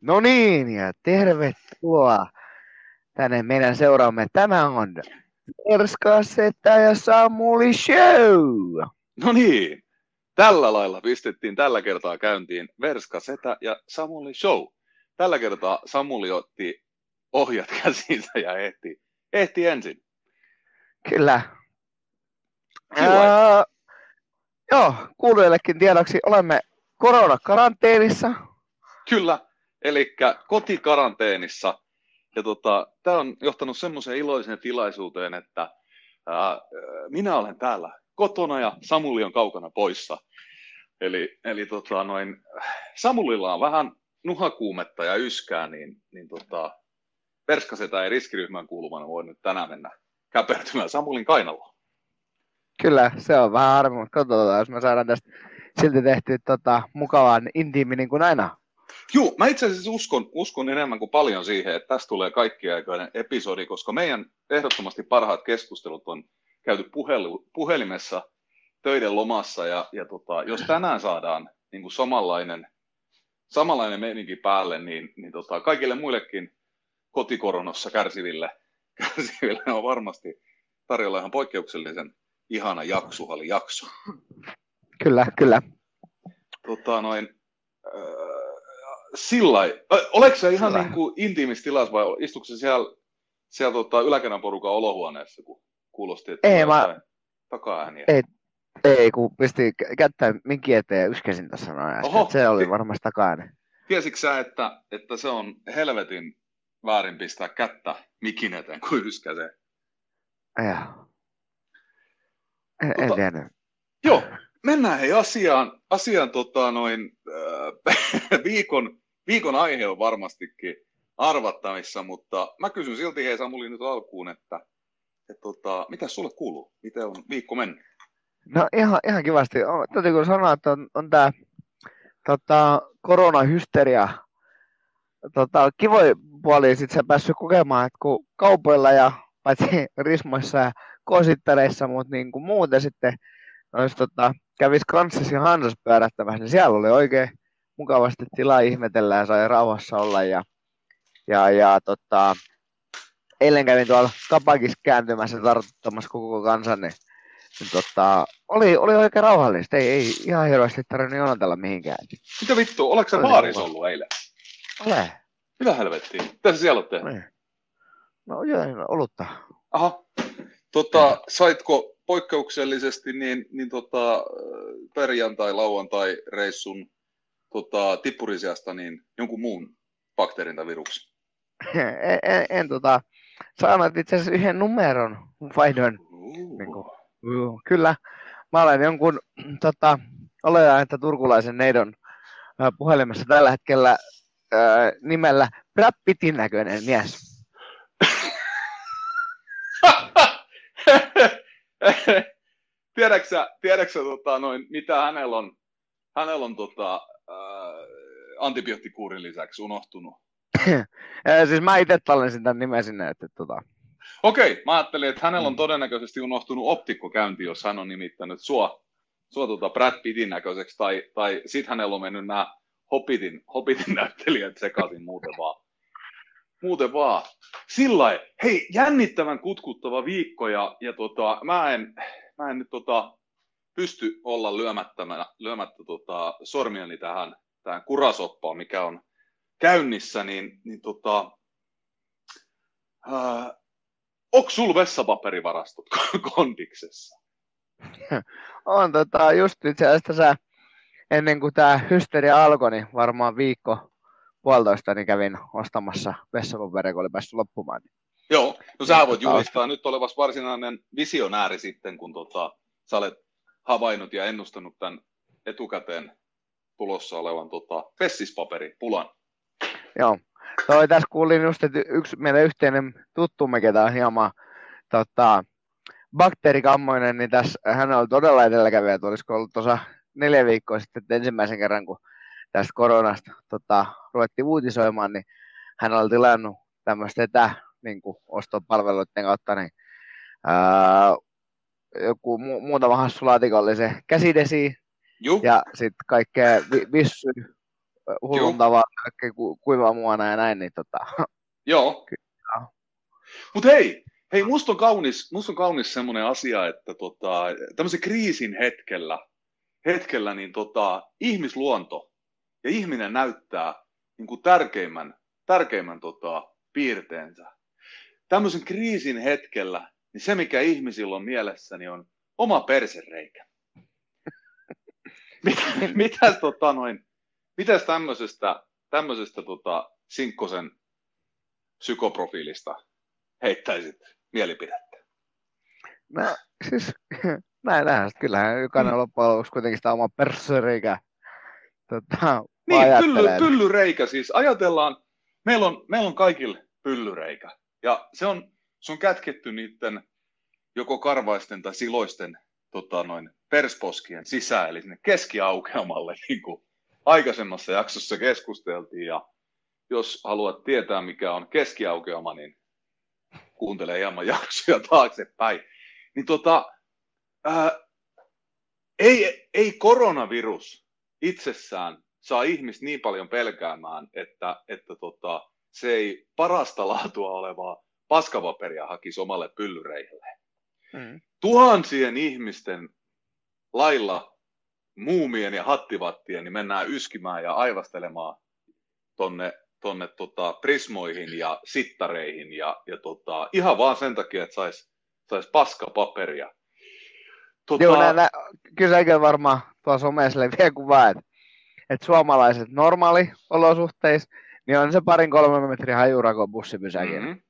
No niin, ja tervetuloa tänne meidän seuraamme. Tämä on Erska Setta ja Samuli Show. No niin, tällä lailla pistettiin tällä kertaa käyntiin Verska Setä ja Samuli Show. Tällä kertaa Samuli otti ohjat käsinsä ja ehti, ehti ensin. Kyllä. Ää, joo, kuulijoillekin tiedoksi olemme koronakaranteenissa. Kyllä, eli kotikaranteenissa. Ja tota, tämä on johtanut semmoiseen iloiseen tilaisuuteen, että ää, minä olen täällä kotona ja Samuli on kaukana poissa. Eli, eli tota, noin, Samulilla on vähän nuhakuumetta ja yskää, niin, niin tota, Perskasetä ei riskiryhmän kuulumana voi nyt tänään mennä käpertymään Samulin kainaloon. Kyllä, se on vähän harmi, mutta katsotaan, jos me saadaan tästä silti tehty tota, mukavan intiimi niin kuin aina. Joo, mä itse asiassa uskon, uskon enemmän kuin paljon siihen, että tästä tulee kaikkiaikainen episodi, koska meidän ehdottomasti parhaat keskustelut on käyty puhelu, puhelimessa töiden lomassa, ja, ja tota, jos tänään saadaan niin kuin samanlainen, samanlainen meininki päälle, niin, niin tota, kaikille muillekin kotikoronossa kärsiville, kärsiville on varmasti tarjolla ihan poikkeuksellisen ihana jaksuhali jakso. Kyllä, kyllä. Tota, noin, äh, sillä Oletko se ihan niin kuin intiimissä tilassa vai istuuko se siellä, siellä tota, yläkerran porukan olohuoneessa, kun kuulosti, että ei, mä... taka-ääniä? Ei, ei, kun pisti kättä minkin eteen ja yskäsin tässä noin Oho, Se oli varmasti taka-ääni. Tiesitkö sä, että, että se on helvetin väärin pistää kättä mikin eteen, kuin yskäsee? Joo. En, tota, en tiedä. Joo, mennään hei asiaan, asiaan tota, noin, äh, viikon, viikon aihe on varmastikin arvattavissa, mutta mä kysyn silti hei Samuli nyt alkuun, että et, tota, mitä sulle kuuluu? Miten on viikko mennyt? No ihan, ihan kivasti. Täytyy kun sanoa, että on, on tämä tota, koronahysteria. Tota, kivoja puoli sitten sä päässyt kokemaan, että kun kaupoilla ja paitsi rismoissa ja kosittareissa, mutta niin kuin muuten sitten olisi tota, kävisi kanssasi Hansas pyörähtämässä, niin siellä oli oikein mukavasti tilaa ihmetellä ja sai rauhassa olla. Ja, ja, ja tota, eilen kävin tuolla kapakissa kääntymässä tartuttamassa koko kansan, niin, niin tota, oli, oli oikein rauhallista. Ei, ei ihan hirveästi tarvinnut jonotella mihinkään. Mitä vittu, oletko sä baarissa ollut eilen? Ole. Mitä helvettiä? Mitä sä siellä oot tehnyt? Niin. No joo, olutta. Aha. Tota, saitko poikkeuksellisesti niin, niin tota, perjantai, lauantai reissun tota, tippurisiasta niin jonkun muun bakteerin tai viruksen? En, en, en tota, saanut itse asiassa yhden numeron, vaihdoin. Uh. Niin kuin, uh, kyllä, mä olen jonkun, tota, oletan, että turkulaisen neidon äh, puhelimessa tällä hetkellä äh, nimellä Brad Pittin näköinen mies. tiedätkö tiedätkö tota, noin, mitä hänellä on, hänellä on tota, äh, antibioottikuurin lisäksi unohtunut? siis mä itse tallensin tämän nimen sinne, että tota... Okei, mä ajattelin, että hänellä on mm. todennäköisesti unohtunut optikkokäynti, jos hän on nimittänyt sua, sua tota Brad Pittin näköiseksi, tai, tai sit hänellä on mennyt nämä Hobbitin, Hobbitin näyttelijät sekaisin muuten vaan. Muuten vaan. Sillä hei, jännittävän kutkuttava viikko ja, ja tota, mä en, mä en nyt tota, pysty olla lyömättä, lyömättä tota, sormiani tähän, tähän kurasoppaan, mikä on käynnissä, niin, niin tota, äh, onko sulla vessapaperivarastot kondiksessa? On tota, just itse asiassa ennen kuin tämä hysteria alkoi, niin varmaan viikko puolitoista niin kävin ostamassa vessapaperia, kun oli päässyt loppumaan. Joo, no sä voit julistaa nyt olevas varsinainen visionääri sitten, kun tota, sä olet havainnut ja ennustanut tämän etukäteen tulossa olevan tota, pulan. Joo, Toi, tässä kuulin just, että yksi meidän yhteinen tuttumme, ketä on hieman tota, bakteerikammoinen, niin tässä hän on todella edelläkävijä, että olisiko ollut tuossa neljä viikkoa sitten, ensimmäisen kerran, kun tästä koronasta tota, ruvettiin uutisoimaan, niin hän oli tilannut tämmöistä etä niin kuin ostopalveluiden kautta, niin ää, joku mu- muutama hassu laatikollisen käsidesi Juh. ja sitten kaikkea vi- vissy, hullun tavalla ku, kuiva muona ja näin, niin tota... Joo. Mutta hei, hei, musta on kaunis, musta on kaunis semmoinen asia, että tota, tämmöisen kriisin hetkellä, hetkellä niin tota, ihmisluonto ja ihminen näyttää niin kuin tärkeimmän, tärkeimmän tota, piirteensä. Tämmöisen kriisin hetkellä, niin se mikä ihmisillä on mielessäni on oma persereikä. mitäs, tota noin, mitäs tämmöisestä, tämmöisestä tota, Sinkkosen psykoprofiilista heittäisit mielipidettä? No siis näin nähdään. Kyllähän jokainen mm. loppujen lopuksi kuitenkin sitä oma persöreikä tota, Niin, pylly, pyllyreikä siis. Ajatellaan, meillä on, meillä on kaikilla pyllyreikä. Ja se on, se on kätketty niiden joko karvaisten tai siloisten tota, noin, persposkien sisään, eli sinne keskiaukeamalle, niin kuin aikaisemmassa jaksossa keskusteltiin. Ja jos haluat tietää, mikä on keskiaukeama, niin kuuntele hieman jaksoja taaksepäin. Niin tota, ää, ei, ei koronavirus itsessään saa ihmistä niin paljon pelkäämään, että, että tota, se ei parasta laatua olevaa paskapaperia hakisi omalle pyllyreille. Mm. Tuhansien ihmisten lailla muumien ja hattivattien, niin mennään yskimään ja aivastelemaan tonne, tonne tota, prismoihin ja sittareihin ja, ja tota, ihan vaan sen takia, että sais, sais paskapaperia. Tota... Joo, nää, nää, kyllä varmaan tuossa somessa leviää kuvaa, että, että suomalaiset normaali olosuhteissa, niin on se parin kolmen metrin hajurako bussipysäkin. Mm-hmm.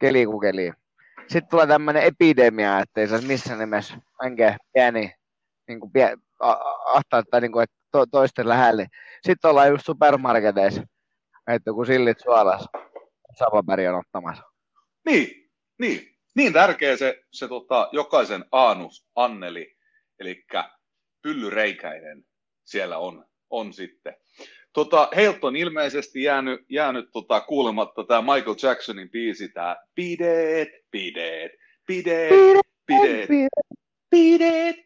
Keli kuin keli. Sitten tulee tämmöinen epidemia, että ei saisi missään nimessä enkä pieni niin kuin pie, ahtaa tai niin kuin, että to, toisten lähelle. Sitten ollaan just supermarketeissa, että kun sillit suolas, Savapäri on ottamassa. Niin, niin. Niin tärkeä se, se tota, jokaisen aanus Anneli, eli pyllyreikäinen siellä on, on sitten. Tota, heiltä on ilmeisesti jäänyt, jäänyt tota, kuulematta tämä Michael Jacksonin biisi, tämä Bidet, Bidet, Bidet, Bidet, Bidet.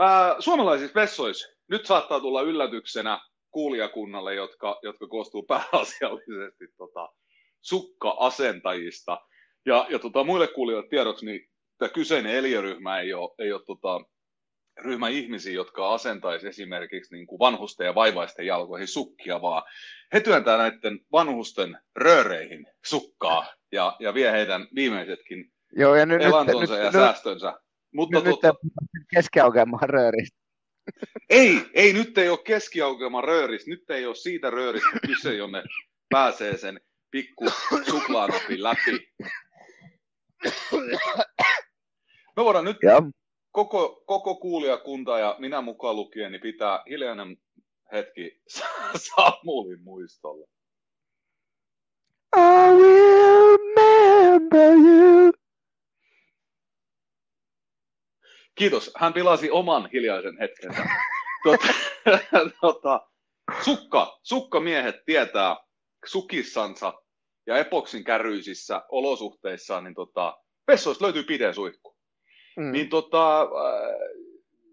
Äh, suomalaisissa vessoissa nyt saattaa tulla yllätyksenä kuulijakunnalle, jotka, jotka koostuu pääasiallisesti tota, sukka-asentajista. Ja, ja tota, muille kuulijoille tiedoksi, niin tämä kyseinen eliöryhmä ei ole, ei ole tota, ryhmä ihmisiä, jotka asentaisi esimerkiksi niin kuin vanhusten ja vaivaisten jalkoihin sukkia, vaan he työntää näiden vanhusten rööreihin sukkaa ja, ja vie heidän viimeisetkin Joo, ja nyt, elantonsa nyt, ja nyt, säästönsä. Mutta nyt, totta, nyt keskiaukeamaan rööristä. Ei, ei, nyt ei ole keskiaukeaman rööristä, nyt ei ole siitä rööristä kyse, jonne pääsee sen pikku suklaanapin läpi. Me voidaan nyt ja koko, koko kuulijakunta ja minä mukaan lukien, niin pitää hiljainen hetki Samulin muistolle. I will remember you. Kiitos. Hän pilasi oman hiljaisen hetkensä. tuota, tuota, sukka, sukkamiehet tietää sukissansa ja epoksin kärryisissä olosuhteissa, niin tota, vessoista löytyy pideen suihku. Mm. Niin tota, äh,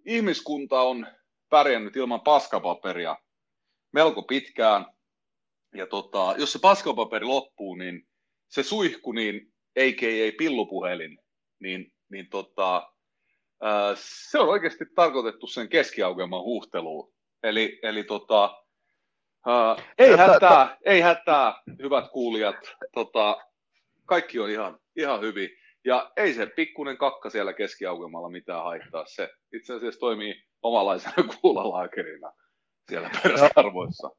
ihmiskunta on pärjännyt ilman paskapaperia melko pitkään. Ja tota, jos se paskapaperi loppuu, niin se suihku, niin a.k.a. pillupuhelin, niin, niin tota, äh, se on oikeasti tarkoitettu sen keskiaukeman huhteluun. Eli, eli tota, äh, ei hätää, ei hätää, hyvät kuulijat. Tota, kaikki on ihan, ihan hyvin. Ja ei se pikkuinen kakka siellä keskiaukemalla mitään haittaa. Se itse asiassa toimii omalaisena kuulalaakerina siellä perusarvoissa.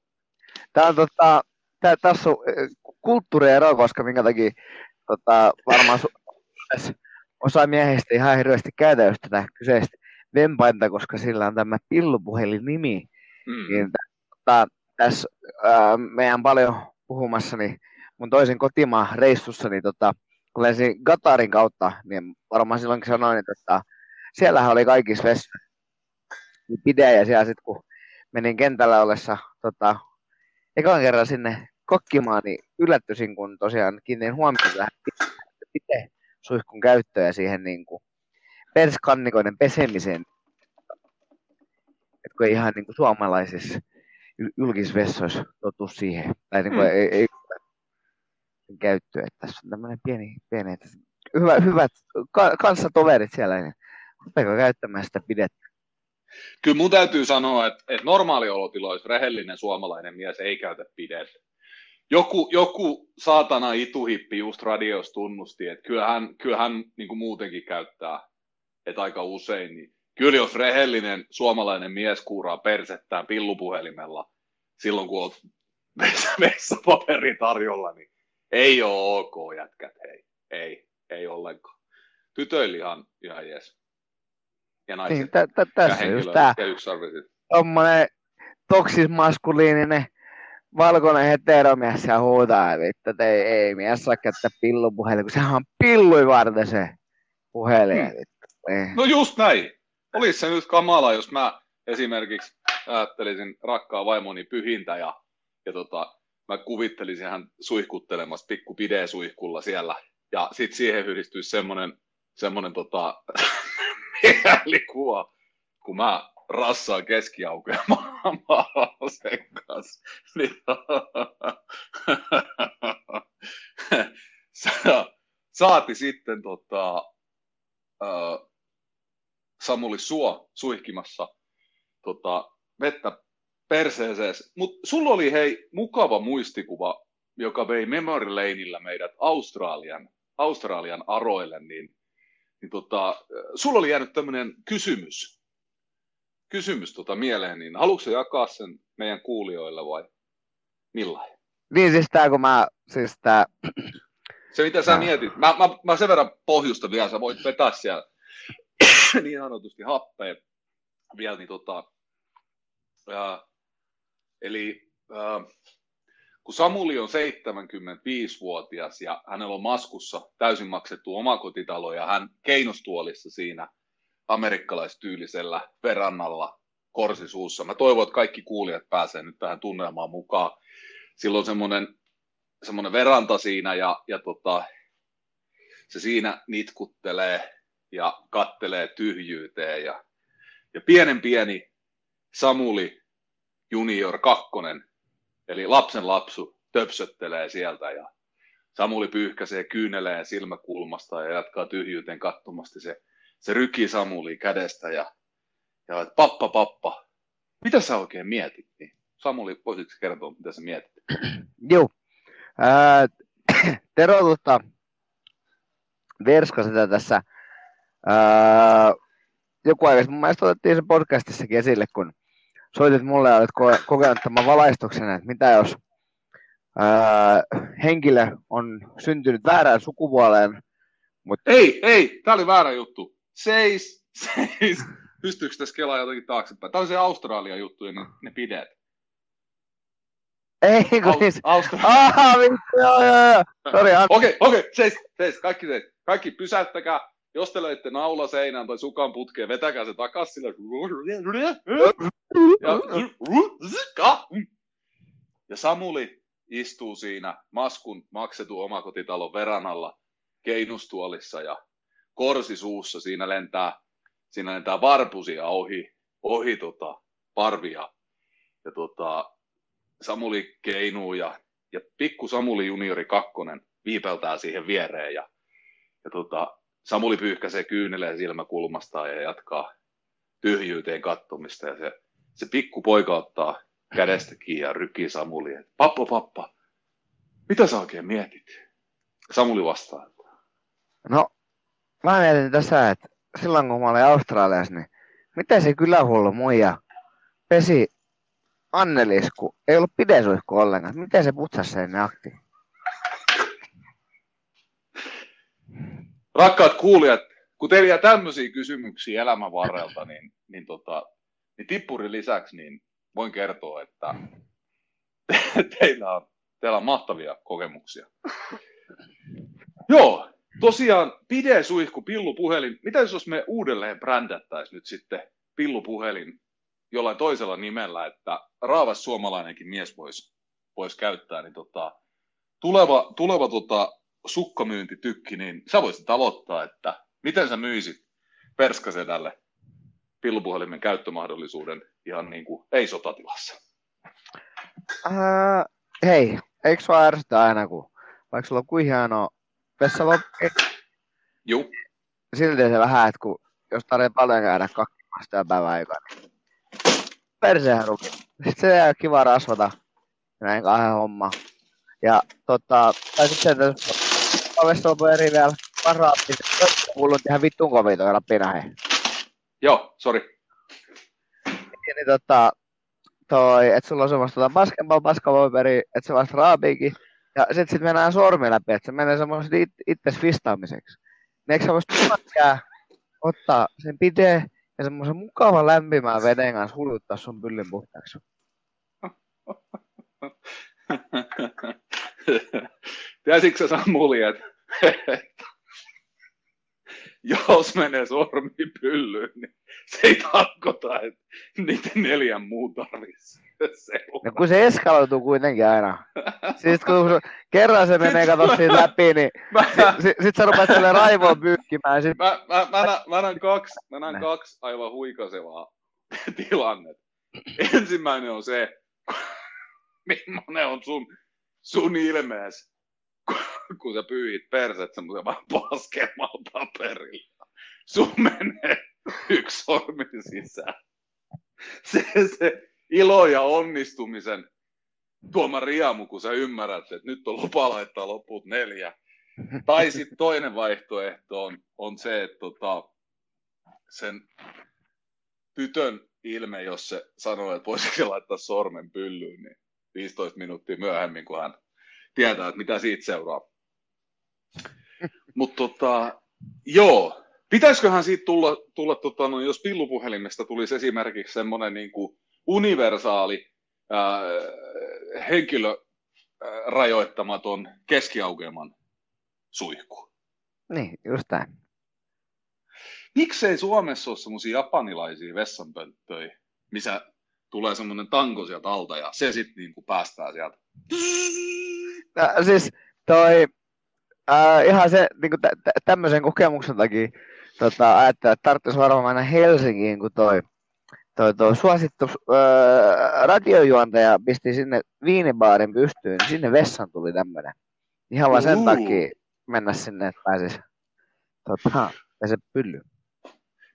Tämä on tota, tää, tässä on eh, kulttuuriero, koska minkä takia tota, varmaan su- osa miehistä ihan hirveästi käytä just tätä kyseistä vempainta, koska sillä on tämä pillupuhelin nimi. Mm. Niin, tota, tässä ää, meidän paljon puhumassa, niin mun toisen kotimaan reissussa, niin tota, kun lensin Gatarin kautta, niin varmaan silloinkin sanoin, että siellähän oli kaikissa vessoissa niin ja siellä sitten kun menin kentällä ollessa tota, ekan kerran sinne kokkimaan, niin yllättyisin, kun tosiaan kiinnitin huomioon tähän pide suihkun käyttöön ja siihen niin kuin perskannikoiden pesemiseen. Et kun ihan niin kuin suomalaisissa julkisvessoissa totu siihen. Tai niin kuin, mm. ei, ei käyttöä. Että tässä on tämmöinen pieni, pieni että hyvä, hyvät ka, kanssatoverit siellä, niin rupeako käyttämään sitä pidettä. Kyllä mun täytyy sanoa, että, että normaaliolotiloissa rehellinen suomalainen mies ei käytä pidettä. Joku, joku saatana ituhippi just radios tunnusti, että kyllähän, kyllähän niin kuin muutenkin käyttää, että aika usein. Niin kyllä jos rehellinen suomalainen mies kuuraa persettään pillupuhelimella silloin, kun olet vessapaperi tarjolla, niin ei ole ok jätkät, hei. Ei, ei ollenkaan. Tytöillä ihan, ihan jees. Ja naiset. Niin, t- t- tässä ja just tämä tommonen toksismaskuliininen valkoinen heteromies ja huutaa, että ei, ei mies saa käyttää pillupuhelin, kun sehän on pillui varten se puhelin. Hmm. No just näin. Olisi se nyt kamala, jos mä esimerkiksi ajattelisin rakkaa vaimoni pyhintä ja, ja tota, mä kuvittelisin hän suihkuttelemassa pikku suihkulla siellä. Ja sitten siihen yhdistyisi semmoinen semmonen tota, mielikuva, kun mä rassaan keskiaukea sen kanssa. Niin, saati sitten tota, uh, Samuli Suo suihkimassa tota, vettä perseeseen. Mutta sulla oli hei mukava muistikuva, joka vei Memory Laneillä meidät Australian, Australian aroille, niin, niin tota, sulla oli jäänyt tämmöinen kysymys, kysymys tota mieleen, niin haluatko jakaa sen meidän kuulijoille vai millainen? Niin siis tää, kun mä, siis tää... Se mitä sä mietit, mä, mä, mä sen verran pohjusta vielä, sä voit vetää siellä niin sanotusti happea vielä, niin tota, ää, Eli äh, kun Samuli on 75-vuotias ja hänellä on maskussa täysin maksettu omakotitalo ja hän keinostuolissa siinä amerikkalaistyylisellä verannalla korsisuussa. Mä toivon, että kaikki kuulijat pääsee nyt tähän tunnelmaan mukaan. Silloin semmoinen, semmoinen veranta siinä ja, ja tota, se siinä nitkuttelee ja kattelee tyhjyyteen ja, ja pienen pieni Samuli junior kakkonen, eli lapsen lapsu, töpsöttelee sieltä ja Samuli pyyhkäisee kyyneleen silmäkulmasta ja jatkaa tyhjyyteen kattomasti. Se, se rykii Samuli kädestä ja, ja pappa, pappa, mitä sä oikein mietit? Niin Samuli, voisitko kertoa, mitä sä mietit? Joo. Tero tota, verska sitä tässä joku aika, mun mielestä otettiin se podcastissakin esille, kun soitit mulle ja olet ko- kokenut tämän valaistuksen, että mitä jos ää, henkilö on syntynyt väärään sukupuoleen. Mutta... Ei, ei, tämä oli väärä juttu. Seis, seis. Pystyykö tässä kelaa jotenkin taaksepäin? Tämä on se Australian juttu ja ne, ne pidet. Ei, kun Aus- siis... Australia. Ah, vittu, joo, joo, joo. Okei, okei, okay, okay, seis, seis, kaikki seis. Kaikki pysäyttäkää, jos te löitte naula seinään tai sukan putkeen, vetäkää se takas sille. Ja, ja Samuli istuu siinä maskun maksetun omakotitalon veranalla keinustuolissa ja korsi suussa. Siinä lentää, siinä lentää varpusia ohi, ohi tota, parvia. Ja tota, Samuli keinuu ja, ja pikku Samuli juniori kakkonen viipeltää siihen viereen ja, ja tota, Samuli pyyhkäisee kyyneleen silmäkulmastaan ja jatkaa tyhjyyteen kattomista ja se, se pikku poika ottaa kädestä kiinni ja rykii Samuli, että pappa, pappa, mitä sä oikein mietit? Samuli vastaa. No, mä mietin tässä, että silloin kun mä olin Australiassa, niin miten se kylähullu muija pesi Annelisku, ei ollut pidesuihku ollenkaan. Miten se putsasi sen akti? Rakkaat kuulijat, kun teillä jää tämmöisiä kysymyksiä elämän varrelta, niin, niin, tota, niin tippurin lisäksi niin voin kertoa, että teillä on, teillä on mahtavia kokemuksia. Joo, tosiaan suihku, pillupuhelin. Mitä jos me uudelleen brändättäisiin nyt sitten pillupuhelin jollain toisella nimellä, että raavas suomalainenkin mies voisi vois käyttää, niin tota, tuleva, tuleva tota, sukkamyyntitykki, niin sä voisit aloittaa, että miten sä myisit Perskasedälle pillupuhelimen käyttömahdollisuuden ihan niin kuin ei-sotatilassa? Äh, hei, eikö sua ärsytä aina, kun vaikka sulla on kuin hieno vessaloppi, Juu. silti se vähän, että kun, jos tarvitsee paljon käydä kakkimasta ja päivän aikana, niin ruki. Sitten se ei ole kiva rasvata näin kahden homma. Ja tota, tai sitten vessaloppi eri vielä varaappi, se kuuluu ihan toi rapina hei. Joo, sori. Ja niin tota, toi, että sulla on semmoista tota basketball, paskapaperi, että se vasta raapiikin. Ja sit sit mennään sormi läpi, että se menee semmoiset it, itses fistaamiseksi. Niin eikö sä vois tykkää ottaa sen pitee ja semmoisen mukavan lämpimän veden kanssa huluttaa sun pyllin puhtaaksi? Tiesitkö sä Samuli, että jos menee sormi pyllyyn, niin se ei tarkoita, että niiden neljän muu tarvitsee No kun se eskaloituu kuitenkin aina. Siis kun kerran se menee kato siitä läpi, niin Mä, sit, sit sä rupeat sille raivoon pyykkimään. Sit, mä, mä, mä, näen, mä näen kaksi, mä näen kaksi aivan huikasevaa tilannetta. Ensimmäinen on se, millainen on sun, sun ilmees, kun- sä pyyhit perset semmoisen vaan paskemmalla paperilla. Sun menee yksi sormi sisään. Se, se ilo ja onnistumisen tuoma riamu, kun sä ymmärrät, että nyt on lupa laittaa loput neljä. Tai sitten toinen vaihtoehto on, on se, että tota, sen tytön ilme, jos se sanoo, että voisiko laittaa sormen pyllyyn, niin 15 minuuttia myöhemmin, kun hän tietää, että mitä siitä seuraa. Mutta tota, joo, pitäisiköhän siitä tulla, tulla tota, no, jos pillupuhelimesta tulisi esimerkiksi semmoinen niin kuin universaali ää, henkilö ää, rajoittamaton keskiaukeaman suihku. niin, just näin. Miksei Suomessa ole semmoisia japanilaisia vessanpönttöjä, missä tulee semmoinen tanko sieltä alta ja se sitten niinku päästää sieltä. No, siis toi, ää, ihan se niin kuin tä, tä, tämmöisen kokemuksen takia tota, ajattelin, että tarvitsisi varmaan mennä Helsinkiin, kun toi, toi, toi suosittu ää, radiojuontaja pisti sinne viinibaarin pystyyn, niin sinne vessan tuli tämmöinen. Ihan vaan sen Uu. takia mennä sinne, että pääsis tota, se pylly.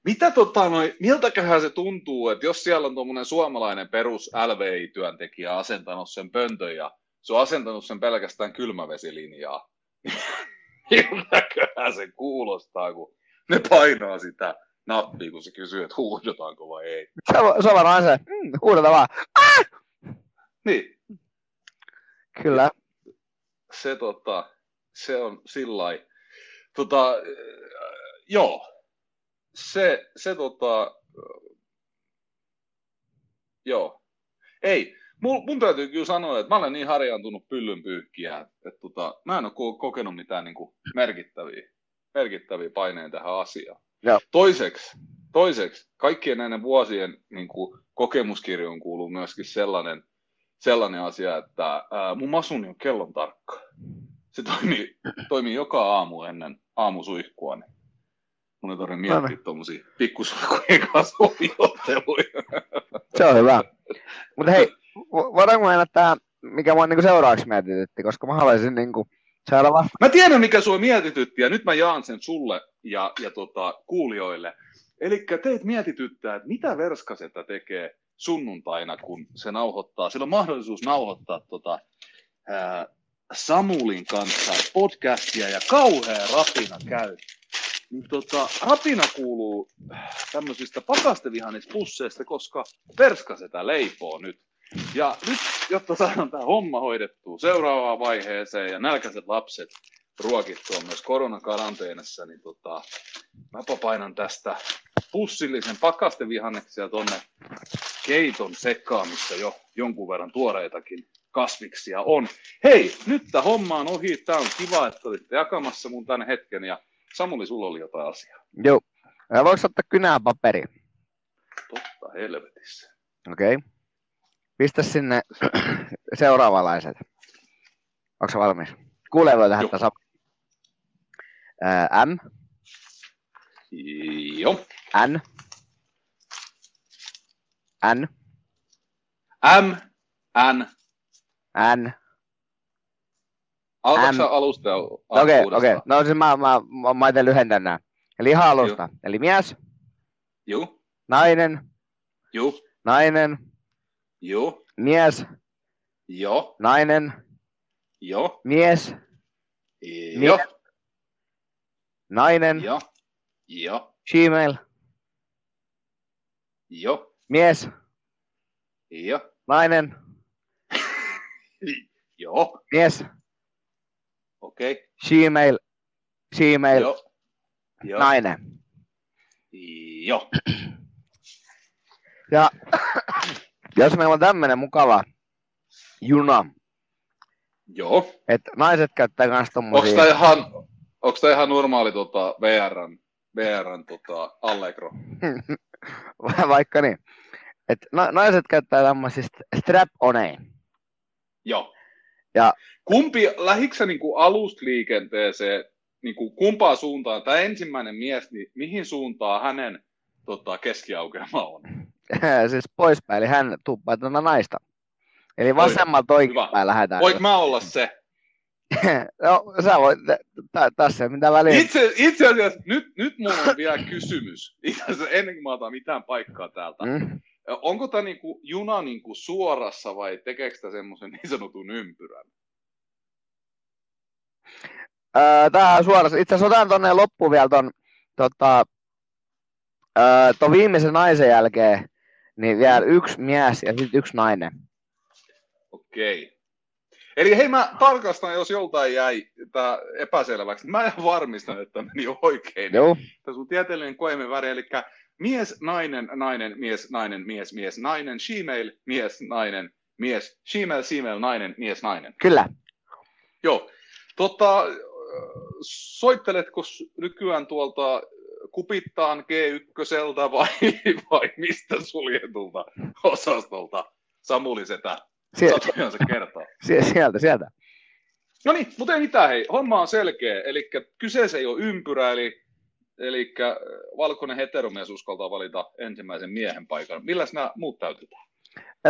Mitä tota noin, miltäköhän se tuntuu, että jos siellä on tuommoinen suomalainen perus LVI-työntekijä asentanut sen pöntön ja se on asentanut sen pelkästään kylmävesilinjaa, miltäköhän se kuulostaa, kun ne painaa sitä nappia, kun se kysyy, että huudotaanko vai ei. Se on, se mm, huudeta vaan. Niin, Kyllä, se, tota, se on sillä. Tota, äh, joo, se, se tota, äh, joo. Ei, mun, mun täytyy kyllä sanoa, että mä olen niin harjaantunut pyllynpyykkiä, että, että tota, mä en ole ko- kokenut mitään niin kuin merkittäviä, merkittäviä paineita tähän asiaan. Joo. Toiseksi, toiseksi, kaikkien näiden vuosien niin kuin, kokemuskirjoon kuuluu myöskin sellainen, sellainen asia, että ää, mun masuni on kellon tarkka. Se toimii, toimii joka aamu ennen aamusuihkua. Niin mun ei tarvitse miettiä tuommoisia pikkusuihkujen kanssa se on hyvä. Mutta hei, voidaanko mennä tähän, mikä mua niinku seuraavaksi mietitytti, koska mä haluaisin niinku saada vasta. Mä tiedän, mikä sua mietitytti, ja nyt mä jaan sen sulle ja, ja tota, kuulijoille. Eli teet mietityttää, että mitä Verskasetta tekee sunnuntaina, kun se nauhoittaa. Sillä on mahdollisuus nauhoittaa tota, ää, Samulin kanssa podcastia ja kauhea rapina käy. Niin tota, rapina kuuluu tämmöisistä pakastevihannispusseista, koska Verskasetä leipoo nyt. Ja nyt, jotta saadaan tämä homma hoidettua seuraavaan vaiheeseen ja nälkäiset lapset ruokittua myös koronakaranteenassa, niin tota, mäpä painan tästä pussillisen pakastevihanneksia tonne keiton sekaan, missä jo jonkun verran tuoreitakin kasviksia on. Hei, nyt tämä homma on ohi. Tämä on kiva, että olitte jakamassa mun tänne hetken. Ja Samuli, sulla oli jotain asiaa. Joo. Voiko ottaa kynää paperi? Totta helvetissä. Okei. Okay. Pistä sinne seuraavanlaiset. Onko se valmis? Kuulee voi tähän tasa. M, Joo. N, N, M, N, N. Aloitatko M. alusta ja Okei, okei. Okay, uudestaan? No siis mä, mä, mä, mä itse lyhentän nää. Eli ihan alusta. Eli mies, Juu, nainen, juu, nainen, juu, mies, joo, nainen, joo, mies, joo, nainen, joo, joo, Gmail, joo, mies, joo, nainen, joo, mies, okei, Gmail, Gmail, joo, joo, nainen. joo, Ja jos meillä on tämmöinen mukava juna, joo. että naiset käyttää kans Onko tommosia... tämä ihan, onks tää ihan normaali tota, VRn, VRn tota, Allegro? vaikka niin. Et na- naiset käyttää tämmöisistä strap-oneja. Joo. Ja- Kumpi, lähikö niinku alustliikenteeseen, niinku kumpaan suuntaan, tämä ensimmäinen mies, niin mihin suuntaan hänen tota, keskiaukelma on? siis poispäin, eli hän tuppaa tätä naista. Eli vasemmalta Hyvä. oikeapäin lähdetään. Voinko mä olla se? no, sä voit, tässä ei mitään väliä. Itse, itse asiassa nyt, nyt mulla on vielä kysymys, itse asiassa ennen kuin mä otan mitään paikkaa täältä. Mm. Onko tämä niinku juna niinku suorassa vai tekeekö tämä semmoisen niin sanotun ympyrän? Öö, tää on suorassa. Itse asiassa otan tonne loppuun vielä ton, tota, öö, viimeisen naisen jälkeen, niin vielä yksi mies ja sitten yksi nainen. Okei. Eli hei, mä tarkastan, jos joltain jäi tää epäselväksi. Mä varmistan, että meni oikein. Joo, Tässä on tieteellinen koemen väri, eli mies, nainen, nainen, mies, nainen, mies, mies, nainen, shemale, mies, nainen, mies, shemale, female, nainen, mies, nainen. kyllä. Joo. Tota, äh, soitteletko nykyään tuolta kupittaan G1 vai, vai mistä suljetulta osastolta Samuli Setä Sie- satujansa kertaa? sie- sieltä, sieltä. No niin, mutta ei mitään hei, homma on selkeä, eli kyseessä ei ole ympyrä, eli, eli valkoinen heteromies uskaltaa valita ensimmäisen miehen paikan. Milläs nämä muut täytetään?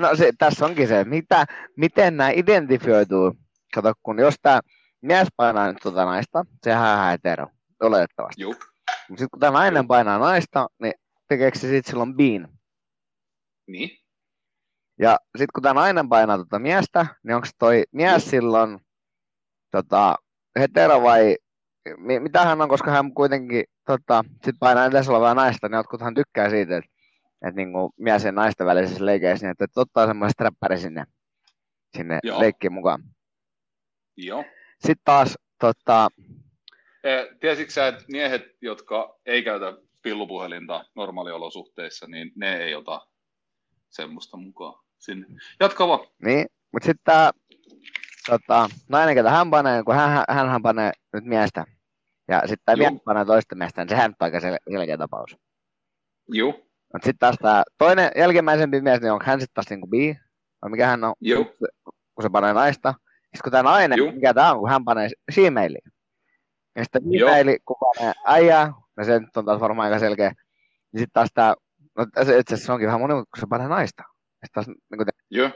No se, tässä onkin se, mitä, miten nämä identifioituu. Kato, kun jos tämä mies painaa nyt tuota naista, sehän on hetero, oletettavasti. Juu, Mutta sitten kun tämä nainen painaa naista, niin tekeekö se sitten silloin biin? niin, Ja sitten kun tämä nainen painaa tuota miestä, niin onko toi mies silloin tota, hetero vai mi- mitä hän on, koska hän kuitenkin tota, sit painaa edessä olevaa naista, niin jotkuthan tykkää siitä, että että niinku mies ja naisten välisissä leikeissä, niin että, että ottaa semmoisen strappari sinne, sinne Joo. leikkiin mukaan. joo. Sitten taas tota, Tiesitkö sä, että miehet, jotka ei käytä pillupuhelinta normaaliolosuhteissa, niin ne ei ota semmoista mukaan sinne. Jatka vaan. niin, mutta sitten tämä tota, nainen, ketä hän panee, kun hän, hän, hän panee nyt miestä, ja sitten tämä mies panee toista miestä, niin sehän on aika sel- selkeä tapaus. Joo, Mutta sitten taas tämä toinen jälkimmäisempi mies, niin onko hän sitten taas niinku bi? Vai mikä hän on, joo, kun se panee naista? Sitten kun tämä nainen, Juu. mikä tämä on, kun hän panee Gmailiin. Ja sitten. Gmaili, kun panee äijää, no se nyt on taas varmaan aika selkeä. Niin sitten taas tämä, no se, itse asiassa se onkin vähän monimutkaista, kun se panee naista. Ja sitten taas, niin kuin, joo,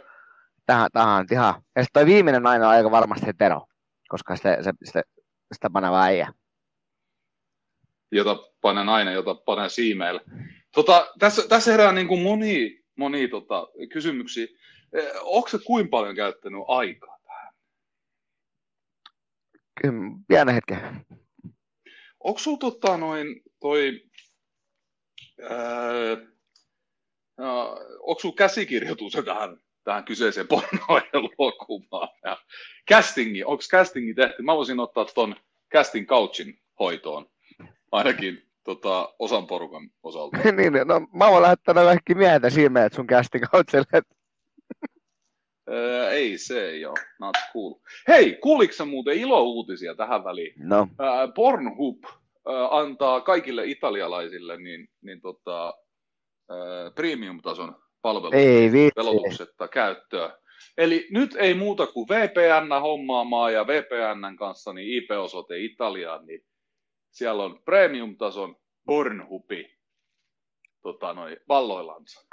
tähän, tähän ihan, ja sitten toi viimeinen nainen on aika varmasti hetero, koska se, se, se, sitä panee vaan äijä. jota panee nainen, jota panee siimeillä. Tota, tässä, tässä herää niin kuin moni, moni tota, kysymyksiä. Onko se kuinka paljon käyttänyt aikaa? Pienen hetken. Onko sulla tota, noin toi, ää, no, onko sulla käsikirjoitus jo tähän, tähän kyseiseen pornoelokuvaan? Ja castingi, onko castingi tehty? Mä voisin ottaa ton casting couchin hoitoon, ainakin tota, osan porukan osalta. niin, no mä voin lähettää kaikki miehet ja siimeet sun casting couchille. Ää, ei se ei ole, not cool. Hei, kuuliko sä muuten ilouutisia tähän väliin? No, Ää, Pornhub ää, antaa kaikille italialaisille niin, niin tota, ää, premium-tason palvelut ei viitsi. velotuksetta käyttöön. Eli nyt ei muuta kuin VPN hommaamaan ja VPNn kanssa niin IP-osoite Italiaan, niin siellä on premium-tason Pornhubi tota, noi, valloillansa.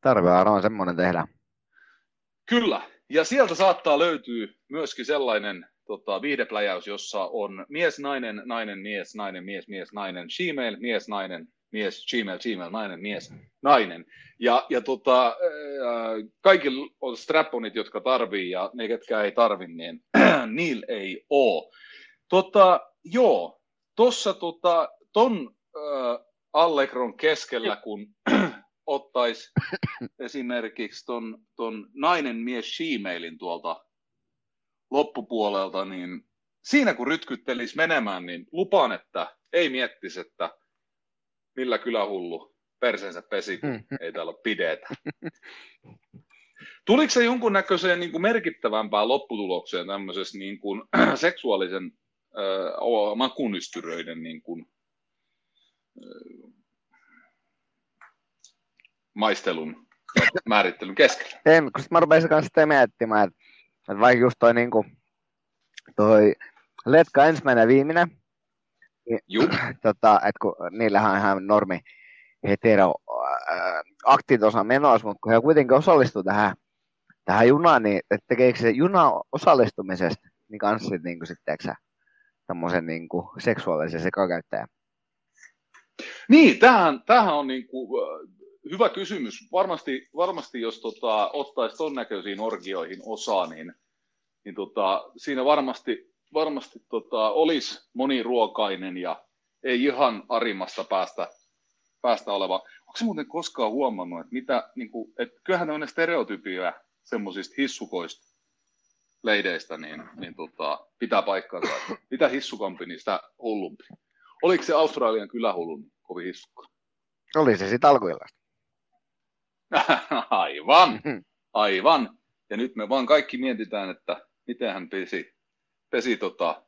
Tarve varmaan semmonen tehdä. Kyllä. Ja sieltä saattaa löytyä myöskin sellainen tota, viihdepläjäys, jossa on mies, nainen, nainen, mies, nainen, mies, mies, nainen, Gmail, mies, nainen, mies, Gmail, Gmail, nainen, mies, nainen. Ja, ja tota, ää, kaikilla on straponit, jotka tarvii, ja ne, ketkä ei tarvi, niin niillä ei ole. Tota, joo, tuossa tota, ton äh, Allegron keskellä, kun ottaisi esimerkiksi ton, ton nainen mies Gmailin tuolta loppupuolelta, niin siinä kun rytkyttelisi menemään, niin lupaan, että ei miettisi, että millä kylähullu persensä pesi, kun mm. ei täällä pidetä. Tuliko se jonkunnäköiseen niin kuin merkittävämpään lopputulokseen tämmöisessä niin kuin, seksuaalisen äh, makunystyröiden niin kuin, äh, maistelun määrittelyn keskellä? En, kun mä rupesin kanssa sitten miettimään, että, että vaikka just toi, niin kuin, toi letka ensimmäinen ja viimeinen, niin, tota, että kun niillähän on ihan normi hetero äh, aktit osa menossa, mutta kun he kuitenkin osallistuu tähän, tähän junaan, niin että tekeekö se juna osallistumisesta niin kanssa niin kuin sitten, tämmöisen niin kuin seksuaalisen sekakäyttäjän? Niin, tämähän, tämähän on niin kuin, hyvä kysymys. Varmasti, varmasti jos tota, ottaisi ton näköisiin orgioihin osaa, niin, niin tota, siinä varmasti, varmasti tota, olisi moniruokainen ja ei ihan arimassa päästä, päästä oleva. Onko se muuten koskaan huomannut, että, mitä, niin kuin, että kyllähän ne stereotypia semmoisista hissukoista leideistä, niin, niin tota, pitää paikkaansa. Mitä hissukampi, niin sitä hullumpi. Oliko se Australian kylähullu kovin hissukka? Oli se sitten alkuillasta. aivan, mm-hmm. aivan. Ja nyt me vaan kaikki mietitään, että miten hän pesi, pesi tota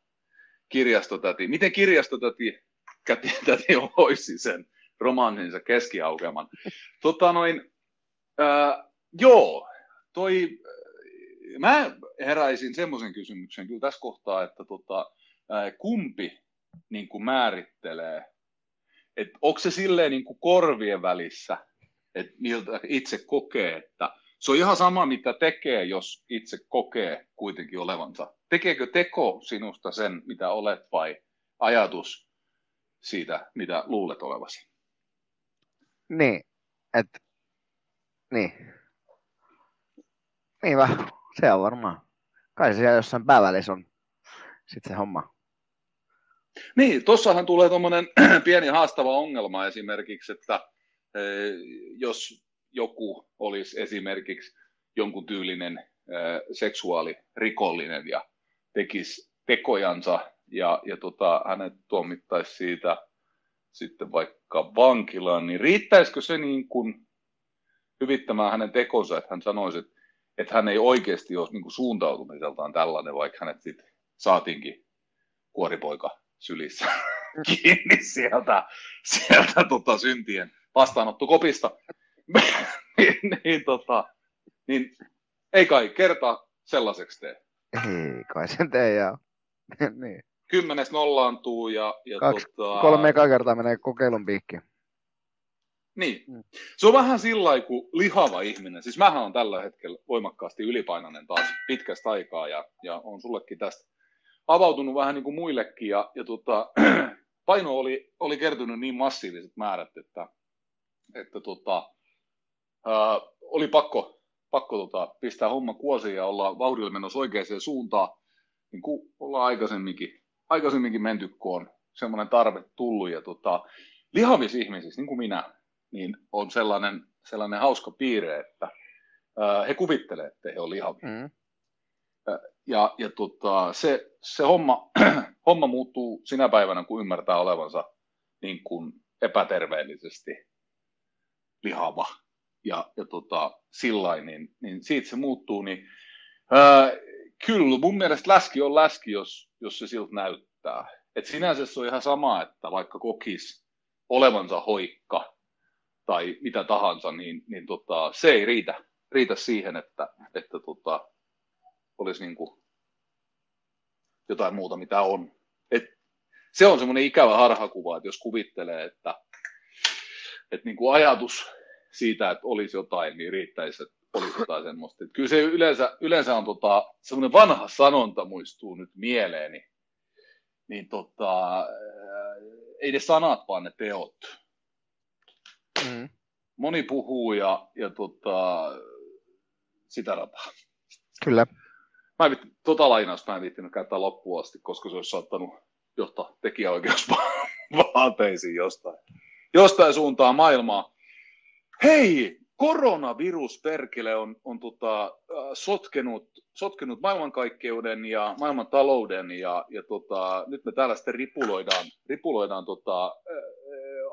kirjastotäti. Miten kirjastotäti käti, täti hoisi sen romaaninsa keskiaukeman. Tota noin, ää, joo, toi, mä heräisin semmoisen kysymyksen kyllä tässä kohtaa, että tota, ää, kumpi niin kuin määrittelee, että onko se silleen niin kuin korvien välissä, että miltä itse kokee, että se on ihan sama, mitä tekee, jos itse kokee kuitenkin olevansa. Tekeekö teko sinusta sen, mitä olet, vai ajatus siitä, mitä luulet olevasi? Niin, että niin. Niin vähän, se on varmaan. Kai siellä jossain päivälis on sitten se homma. Niin, tuossahan tulee tuommoinen pieni haastava ongelma esimerkiksi, että jos joku olisi esimerkiksi jonkun tyylinen seksuaalirikollinen ja tekisi tekojansa ja, ja tota, hänet tuomittaisi siitä sitten vaikka vankilaan, niin riittäisikö se niin kuin hyvittämään hänen tekonsa, että hän sanoisi, että, että hän ei oikeasti ole niin kuin suuntautumiseltaan tällainen, vaikka hänet sitten saatiinkin kuoripoika sylissä kiinni sieltä, sieltä tota syntien vastaanottokopista. niin, niin, tota, niin ei kai kerta sellaiseksi tee. Ei kai sen tee, joo. niin. Kymmenes nollaantuu ja... ja Kaksi, tota... Kolme eka kertaa menee kokeilun piikkiin. Niin. Mm. Se on vähän sillä kuin lihava ihminen. Siis mähän on tällä hetkellä voimakkaasti ylipainoinen taas pitkästä aikaa ja, ja on sullekin tästä avautunut vähän niin kuin muillekin. Ja, ja tota, paino oli, oli kertynyt niin massiiviset määrät, että että tota, ää, oli pakko, pakko tota, pistää homma kuosiin ja olla vauhdilla menossa oikeaan suuntaan, niin kuin ollaan aikaisemminkin, aikaisemminkin menty, kun on semmoinen tarve tullut. Ja tota, lihavis ihmisissä, niin kuin minä, niin on sellainen, sellainen hauska piirre, että ää, he kuvittelee, että he ovat lihavia. Mm. Ja, ja tota, se, se homma, homma muuttuu sinä päivänä, kun ymmärtää olevansa niin kuin epäterveellisesti lihava ja, ja tota, sillain, niin, niin siitä se muuttuu, niin ää, kyllä mun mielestä läski on läski, jos, jos se siltä näyttää. Et sinänsä se on ihan sama, että vaikka kokis olevansa hoikka tai mitä tahansa, niin, niin tota, se ei riitä, riitä siihen, että, että tota, olisi niin kuin jotain muuta, mitä on. Et se on semmoinen ikävä harhakuva, että jos kuvittelee, että että niin kuin ajatus siitä, että olisi jotain, niin riittäisi, että olisi jotain semmoista. Että kyllä se yleensä, yleensä on tota, semmoinen vanha sanonta muistuu nyt mieleeni, niin tota, ei ne sanat, vaan ne teot. Mm. Moni puhuu ja, ja tota, sitä rataa. Kyllä. Mä en, tota lainausta mä en viittinyt käyttää loppuun asti, koska se olisi saattanut johtaa tekijäoikeusvaateisiin jostain, jostain suuntaan maailmaa. Hei, koronavirus perkele on, on tota, sotkenut, sotkenut maailmankaikkeuden ja maailman talouden ja, ja tota, nyt me täällä sitten ripuloidaan, ripuloidaan tota,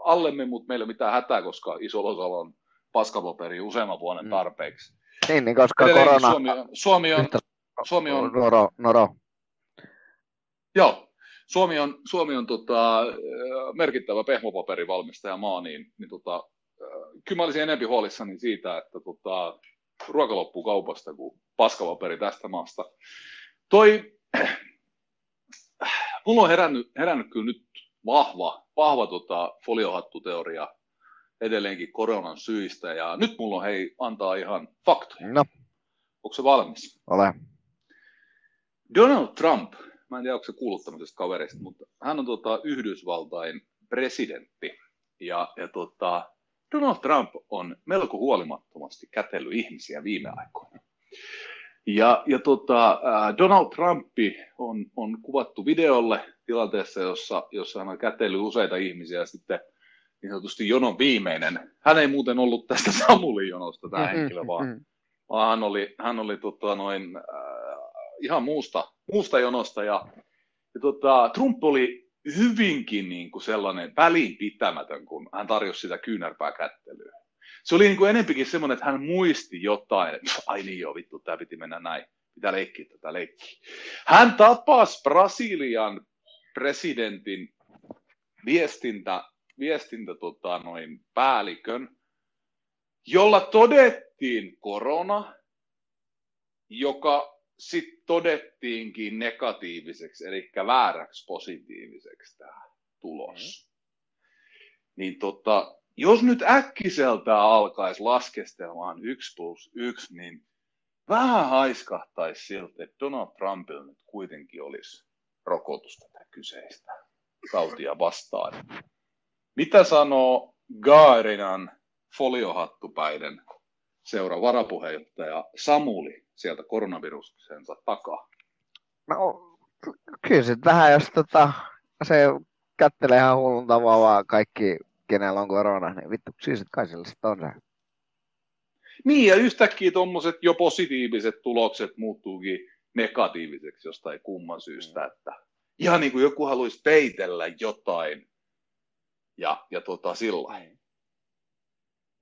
allemme, mutta meillä ei ole mitään hätää, koska iso on paskapaperi useamman vuoden mm. tarpeeksi. Niin, niin koska korona... Suomi on, Suomi on, Suomi on... Noro, noro. Joo, Suomi on, Suomi on tota, merkittävä pehmopaperivalmistaja maa, niin, niin tota, kyllä mä olisin enemmän huolissani siitä, että tota, ruoka loppuu kaupasta kuin paskapaperi tästä maasta. Toi, mulla on herännyt, herännyt kyllä nyt vahva, vahva tota, foliohattuteoria edelleenkin koronan syistä, ja nyt mulla on hei, antaa ihan faktoja. No. Onko se valmis? Ole. Donald Trump, mä en tiedä, onko se kuullut tämmöisestä kaverista, mutta hän on tota, Yhdysvaltain presidentti, ja, ja tota, Donald Trump on melko huolimattomasti kätellyt ihmisiä viime aikoina. Ja, ja tota, Donald Trumpi on, on kuvattu videolle tilanteessa, jossa, jossa hän on kätellyt useita ihmisiä sitten niin sanotusti jonon viimeinen. Hän ei muuten ollut tästä Samulin jonosta tämä henkilö, vaan, vaan hän oli, hän oli tota noin, äh, ihan muusta, muusta jonosta. Ja, ja tota, Trump oli hyvinkin niin kuin sellainen välinpitämätön, kun hän tarjosi sitä kyynärpääkättelyä. Se oli niin kuin enempikin semmoinen, että hän muisti jotain, että ai niin joo, vittu, tämä piti mennä näin. Pitää leikkiä tätä leikkiä. Hän tapasi Brasilian presidentin viestintä, viestintä tota, noin päällikön, jolla todettiin korona, joka sitten todettiinkin negatiiviseksi, eli vääräksi positiiviseksi tämä tulos. Mm. Niin tota, jos nyt äkkiseltään alkaisi laskestelemaan 1 plus 1, niin vähän haiskahtaisi siltä, että Donald Trumpilla nyt kuitenkin olisi rokotus tätä kyseistä tautia vastaan. Mitä sanoo Gaarinan foliohattupäiden seura varapuheenjohtaja Samuli sieltä koronaviruksensa takaa? No, kyllä se vähän, jos tota, se kättelee ihan hullun tavalla vaan kaikki, kenellä on korona, niin vittu, siis kai sillä on se. Niin, ja yhtäkkiä tuommoiset jo positiiviset tulokset muuttuukin negatiiviseksi jostain kumman syystä, mm. että ihan niin kuin joku haluaisi peitellä jotain ja, ja tota, sillä mm.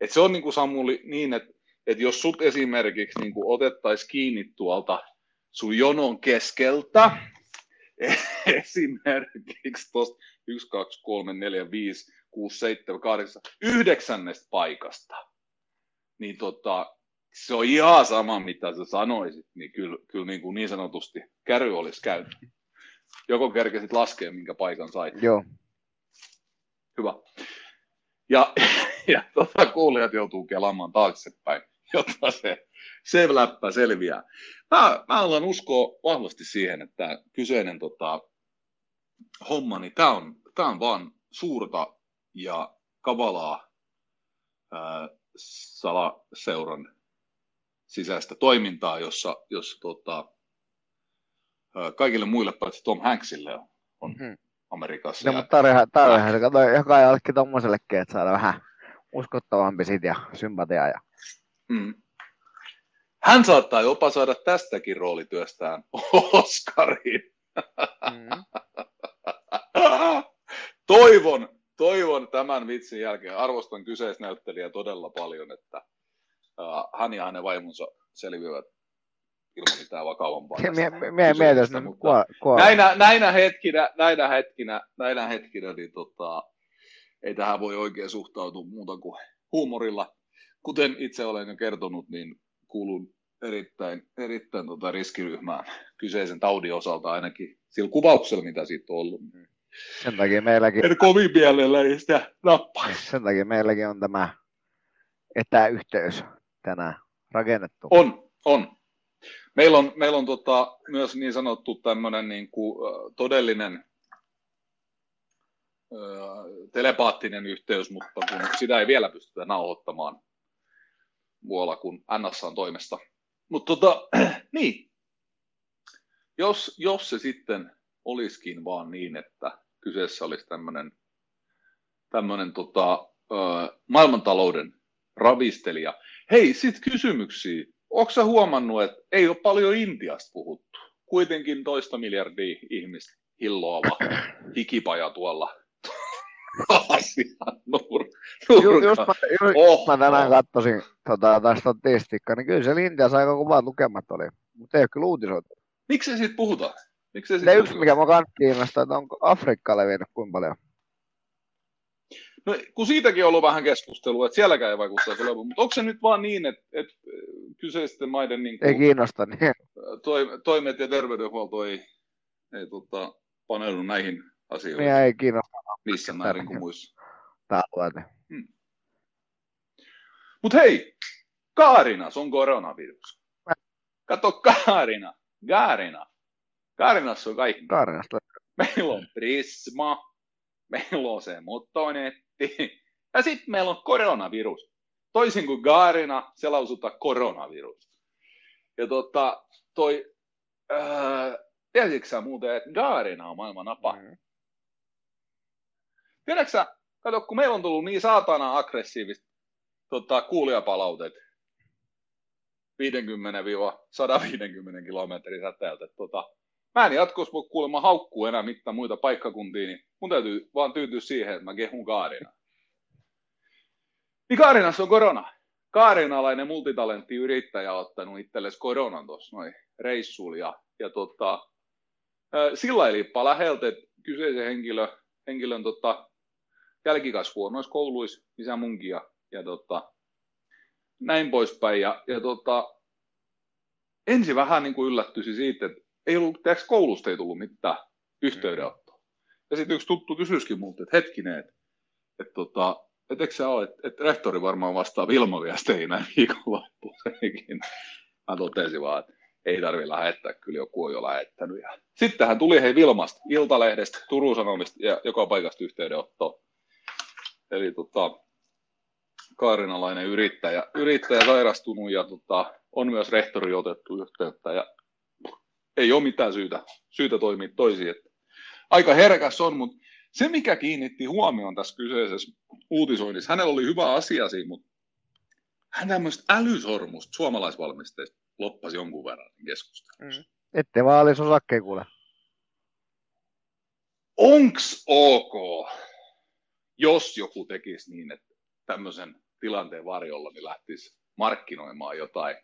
Et se on niin kuin Samuli niin, että että jos sut esimerkiksi niin otettaisiin kiinni tuolta sun jonon keskeltä, esimerkiksi tuosta 1, 2, 3, 4, 5, 6, 7, 8, yhdeksännestä paikasta, niin tota, se on ihan sama, mitä sä sanoisit, niin kyllä, kyllä niin, kuin niin sanotusti käry olisi käynyt. Joko kerkesit laskea, minkä paikan sait. Joo. Hyvä. Ja, ja tota, kuulijat joutuu kelaamaan taaksepäin jotta se, se läppä selviää. Mä, mä haluan uskoa vahvasti siihen, että kyseinen tota, homma, niin tämä on, tää on vaan suurta ja kavalaa ää, salaseuran sisäistä toimintaa, jossa, jossa tota, ää, kaikille muille paitsi Tom Hanksille on, on hmm. Amerikassa. No, mutta tarvihan, tarvihan se kato joka jollekin tommosellekin, että saada vähän uskottavampi sit ja sympatiaa ja Mm. Hän saattaa jopa saada tästäkin roolityöstään Oscarin. Mm. toivon, toivon tämän vitsin jälkeen, arvostan kyseisnäyttelijää todella paljon, että uh, hän ja hänen vaimonsa selviävät ilman mitään vakavampaa. Mietis nyt näinä, näinä, hetkinä, näinä hetkinä, näinä hetkinä niin tota, ei tähän voi oikein suhtautua muuta kuin huumorilla kuten itse olen jo kertonut, niin kuulun erittäin, erittäin tota riskiryhmään kyseisen taudin osalta ainakin sillä kuvauksella, mitä siitä on ollut. Sen takia meilläkin... En kovin mielellä sitä nappaa. Sen takia meilläkin on tämä etäyhteys tänään. rakennettu. On, on. Meillä on, meillä on tota, myös niin sanottu tämmöinen niin kuin, todellinen ö, telepaattinen yhteys, mutta kun sitä ei vielä pystytä nauhoittamaan muualla kuin NSAn toimesta. Mutta tota, niin, jos, jos se sitten olisikin vaan niin, että kyseessä olisi tämmöinen tämmönen, tota, maailmantalouden ravistelija. Hei, sitten kysymyksiä. Onko sä huomannut, että ei ole paljon Intiasta puhuttu? Kuitenkin toista miljardia ihmistä hilloava hikipaja tuolla Aasian nur, Ju, just, mä, oh, tänään katsoin tota, tästä statistiikkaa, niin kyllä se Intiassa aika kuvat lukemat oli, mutta ei ole kyllä uutisoitu. Miksi se siitä puhutaan? Miksi se yksi, mikä mä kanssa kiinnostaa, että onko Afrikka levinnyt kuinka paljon? No, kun siitäkin on ollut vähän keskustelua, että sielläkään ei vaikuttaisi olevan, mutta onko se nyt vaan niin, että, että kyseisten maiden niin kuin, ei kiinnosta, niin. toimet ja terveydenhuolto ei, ei tota, paneudu näihin asioihin? Niin ei kiinnosta. Missä määrin kuin muissa. Tavoite. Hmm. Mutta hei, Kaarinas on koronavirus. Kato Kaarina, Kaarina. Kaarinassa on kaikki. Kaarinasta. Meillä on Prisma, meillä on se motonetti, ja sitten meillä on koronavirus. Toisin kuin Gaarina, se lausutaan koronavirus. Ja tota, toi, ää, tiesitkö sä muuten, että Gaarina on maailman napa? Mm. Tiedätkö kato, kun meillä on tullut niin saatana aggressiivista tota, kuulijapalautet 50-150 kilometrin säteeltä, tota, mä en jatkossa voi kuulemma haukkuu enää mitään muita paikkakuntia, niin mun täytyy vaan tyytyä siihen, että mä kehun Kaarina. Niin Kaarinassa on korona. Kaarinalainen multitalenttiyrittäjä on ottanut itsellesi koronan tuossa noin reissuun ja, ja tota, sillä liippaa läheltä, että kyseisen henkilö, henkilön tota, jälkikasvu on noissa kouluissa, isä munkin ja, ja tota, näin poispäin. Ja, ja tota, ensin vähän niin kuin yllättyi siitä, että ei ollut, tiedätkö, koulusta ei tullut mitään yhteydenottoa. Ja sitten yksi tuttu kysyisikin multa, että hetkinen, että et, tota, et eikö sä ole, että et rehtori varmaan vastaa Vilma-viesteihin näin viikonloppuisenkin. Mä totesin vaan, että ei tarvi lähettää, kyllä joku on jo lähettänyt. Sittenhän tuli hei Vilmasta, Iltalehdestä, Turun Sanomista ja joka paikasta yhteydenottoa. Eli tota, kaarinalainen yrittäjä, yrittäjä sairastunut ja tota, on myös rehtori otettu yhteyttä ja ei ole mitään syytä, syytä toimia toisin. Että aika herkäs on, mutta se mikä kiinnitti huomioon tässä kyseisessä uutisoinnissa, hänellä oli hyvä asia siinä, mutta hän tämmöistä älysormusta suomalaisvalmisteista loppasi jonkun verran keskustelussa. Mm. Ette vaan olisi osakkeen kuule. Onks ok, jos joku tekisi niin, että tämmöisen tilanteen varjolla niin lähtisi markkinoimaan jotain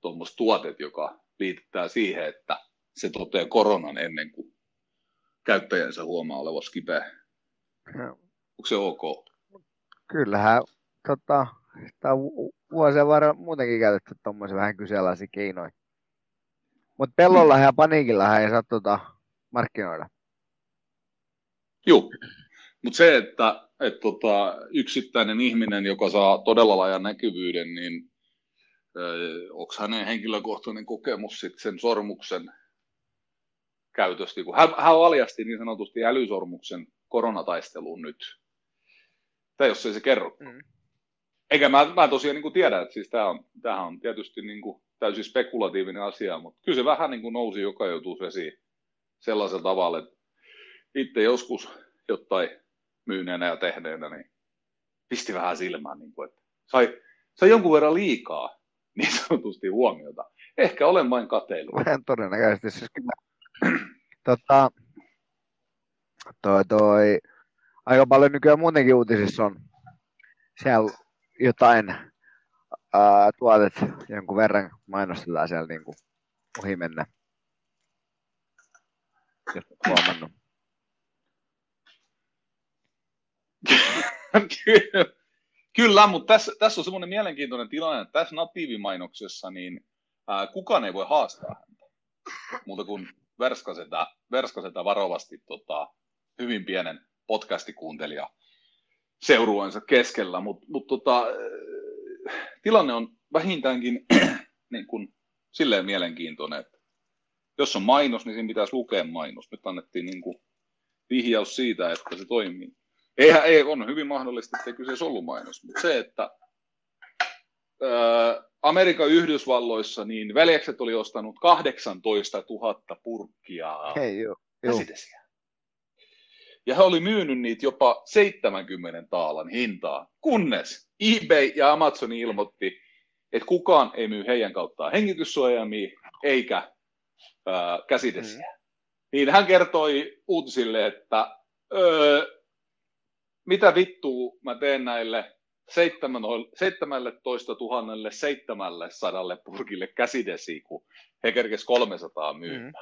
tuommoista tuotet, joka liitetään siihen, että se toteaa koronan ennen kuin käyttäjänsä huomaa olevassa kipeä. No. Onko se ok? Kyllähän tota, sitä on vuosien varrella muutenkin käytetty tuommoisia vähän kyseenalaisia keinoja. Mutta pellolla ja paniikilla ei saa tota, markkinoida. Joo, mutta se, että et, tota, yksittäinen ihminen, joka saa todella laajan näkyvyyden, niin onko hänen henkilökohtainen kokemus sit sen sormuksen käytöstä, kun hän, hän valjasti niin sanotusti älysormuksen koronataisteluun nyt. Tai jos ei se kerro. Mm. Eikä mä, mä tosiaan niin kuin tiedä, että siis tämä on, tämähän on tietysti niin kuin täysin spekulatiivinen asia, mutta kyllä se vähän niin kuin nousi joka joutuu vesiin sellaisella tavalla, että itse joskus jotain myyneenä ja tehneenä, niin pisti vähän silmään, niin kuin, että sai, sai jonkun verran liikaa niin sanotusti huomiota. Ehkä olen vain kateellinen. Vähän todennäköisesti. Siis kyllä, tota, toi, toi, aika paljon nykyään muutenkin uutisissa on siellä jotain ää, tuotet jonkun verran mainostetaan siellä niin kuin ohi mennä. Jos huomannut. Kyllä, mutta tässä, tässä on semmoinen mielenkiintoinen tilanne, että tässä natiivimainoksessa niin ää, kukaan ei voi haastaa häntä, muuta kuin verskaseta, verskaseta varovasti tota, hyvin pienen podcastikuuntelija seurueensa keskellä, mutta mut, tota, tilanne on vähintäänkin niin kuin, silleen mielenkiintoinen, että jos on mainos, niin siinä pitäisi lukea mainos. Nyt annettiin niin kuin, vihjaus siitä, että se toimii. Eihän, ei, on hyvin mahdollista, että kyseessä ollut mainos, mutta se, että ää, Amerikan Yhdysvalloissa niin veljekset oli ostanut 18 000 purkkia Hei, käsidesiä. Ja he oli myynyt niitä jopa 70 taalan hintaa, kunnes eBay ja Amazon ilmoitti, että kukaan ei myy heidän kauttaan hengityssuojaimia eikä ää, käsidesiä. Mm. Niin hän kertoi uutisille, että öö, mitä vittua mä teen näille 17 700 purkille käsidesiä, kun he kerkes 300 myymään. Mm.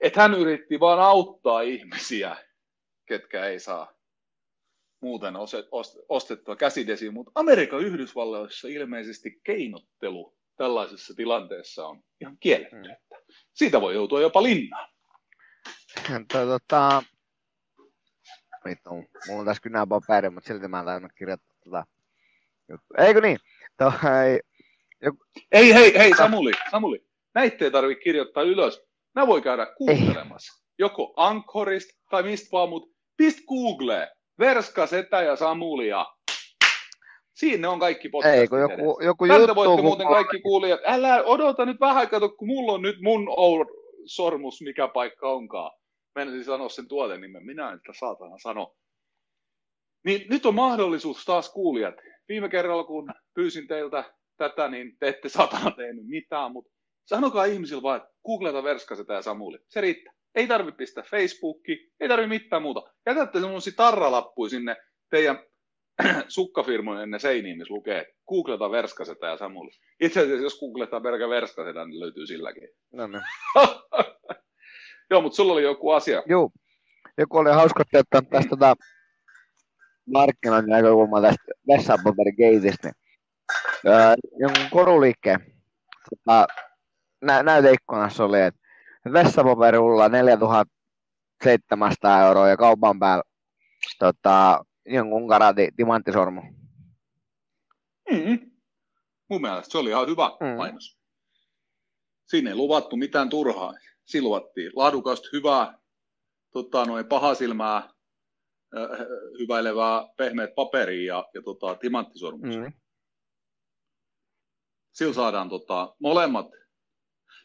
Että hän yritti vaan auttaa ihmisiä, ketkä ei saa muuten ostettua käsidesiä, mutta Amerikan Yhdysvalloissa ilmeisesti keinottelu tällaisessa tilanteessa on ihan kielletty. Mm. Siitä voi joutua jopa linnaan. Tota, vittu, mulla on tässä kynää paperi, mutta silti mä en tainnut kirjoittaa tota juttua. Eikö niin? Toi, joku... Ei, hei, hei, Samuli, Samuli. Näitä ei tarvitse kirjoittaa ylös. Mä voi käydä kuuntelemassa. Ei. Joko Ankorista tai mistä vaan, mutta pist Google, Verska, Setä ja Samulia. Siinä on kaikki podcastit Ei, kun joku, joku Tältä juttu, voitte muuten kaikki kuulijat. Älä odota nyt vähän, kato, kun mulla on nyt mun sormus, mikä paikka onkaan. Menisin sanoa sen tuotenimen, minä en sitä saatana sano. Niin nyt on mahdollisuus taas kuulijat. Viime kerralla, kun pyysin teiltä tätä, niin te ette satana tehnyt mitään, mutta sanokaa ihmisille vaan, että googleta Verskaseta ja Samuli. Se riittää. Ei tarvitse pistää Facebooki, ei tarvitse mitään muuta. Jätätte semmoisia tarralappuja sinne teidän sukkafirmojen ne seiniin, missä lukee googleta Verskaseta ja Samuli. Itse asiassa jos googletaan pelkä Verskaseta, niin löytyy silläkin. No niin. Joo, mutta sulla oli joku asia. Joo. Joku oli hauska ottaa tästä tota, markkinoinnin näkökulmaa tästä vessapaperikeitistä. Niin, öö, jonkun koruliikkeen tota, nä- näyteikkunassa oli, että vessapaperilla 4700 euroa ja kaupan päällä tota, jonkun karati timanttisormu. Mm. Mun mielestä se oli ihan hyvä mm. mainos. Siinä ei luvattu mitään turhaa. Siinä luvattiin laadukasta, hyvää, tota, noin pahasilmää, äh, hyväilevää pehmeät paperia ja, ja tota, timanttisormus. Mm. Sillä saadaan tota, molemmat.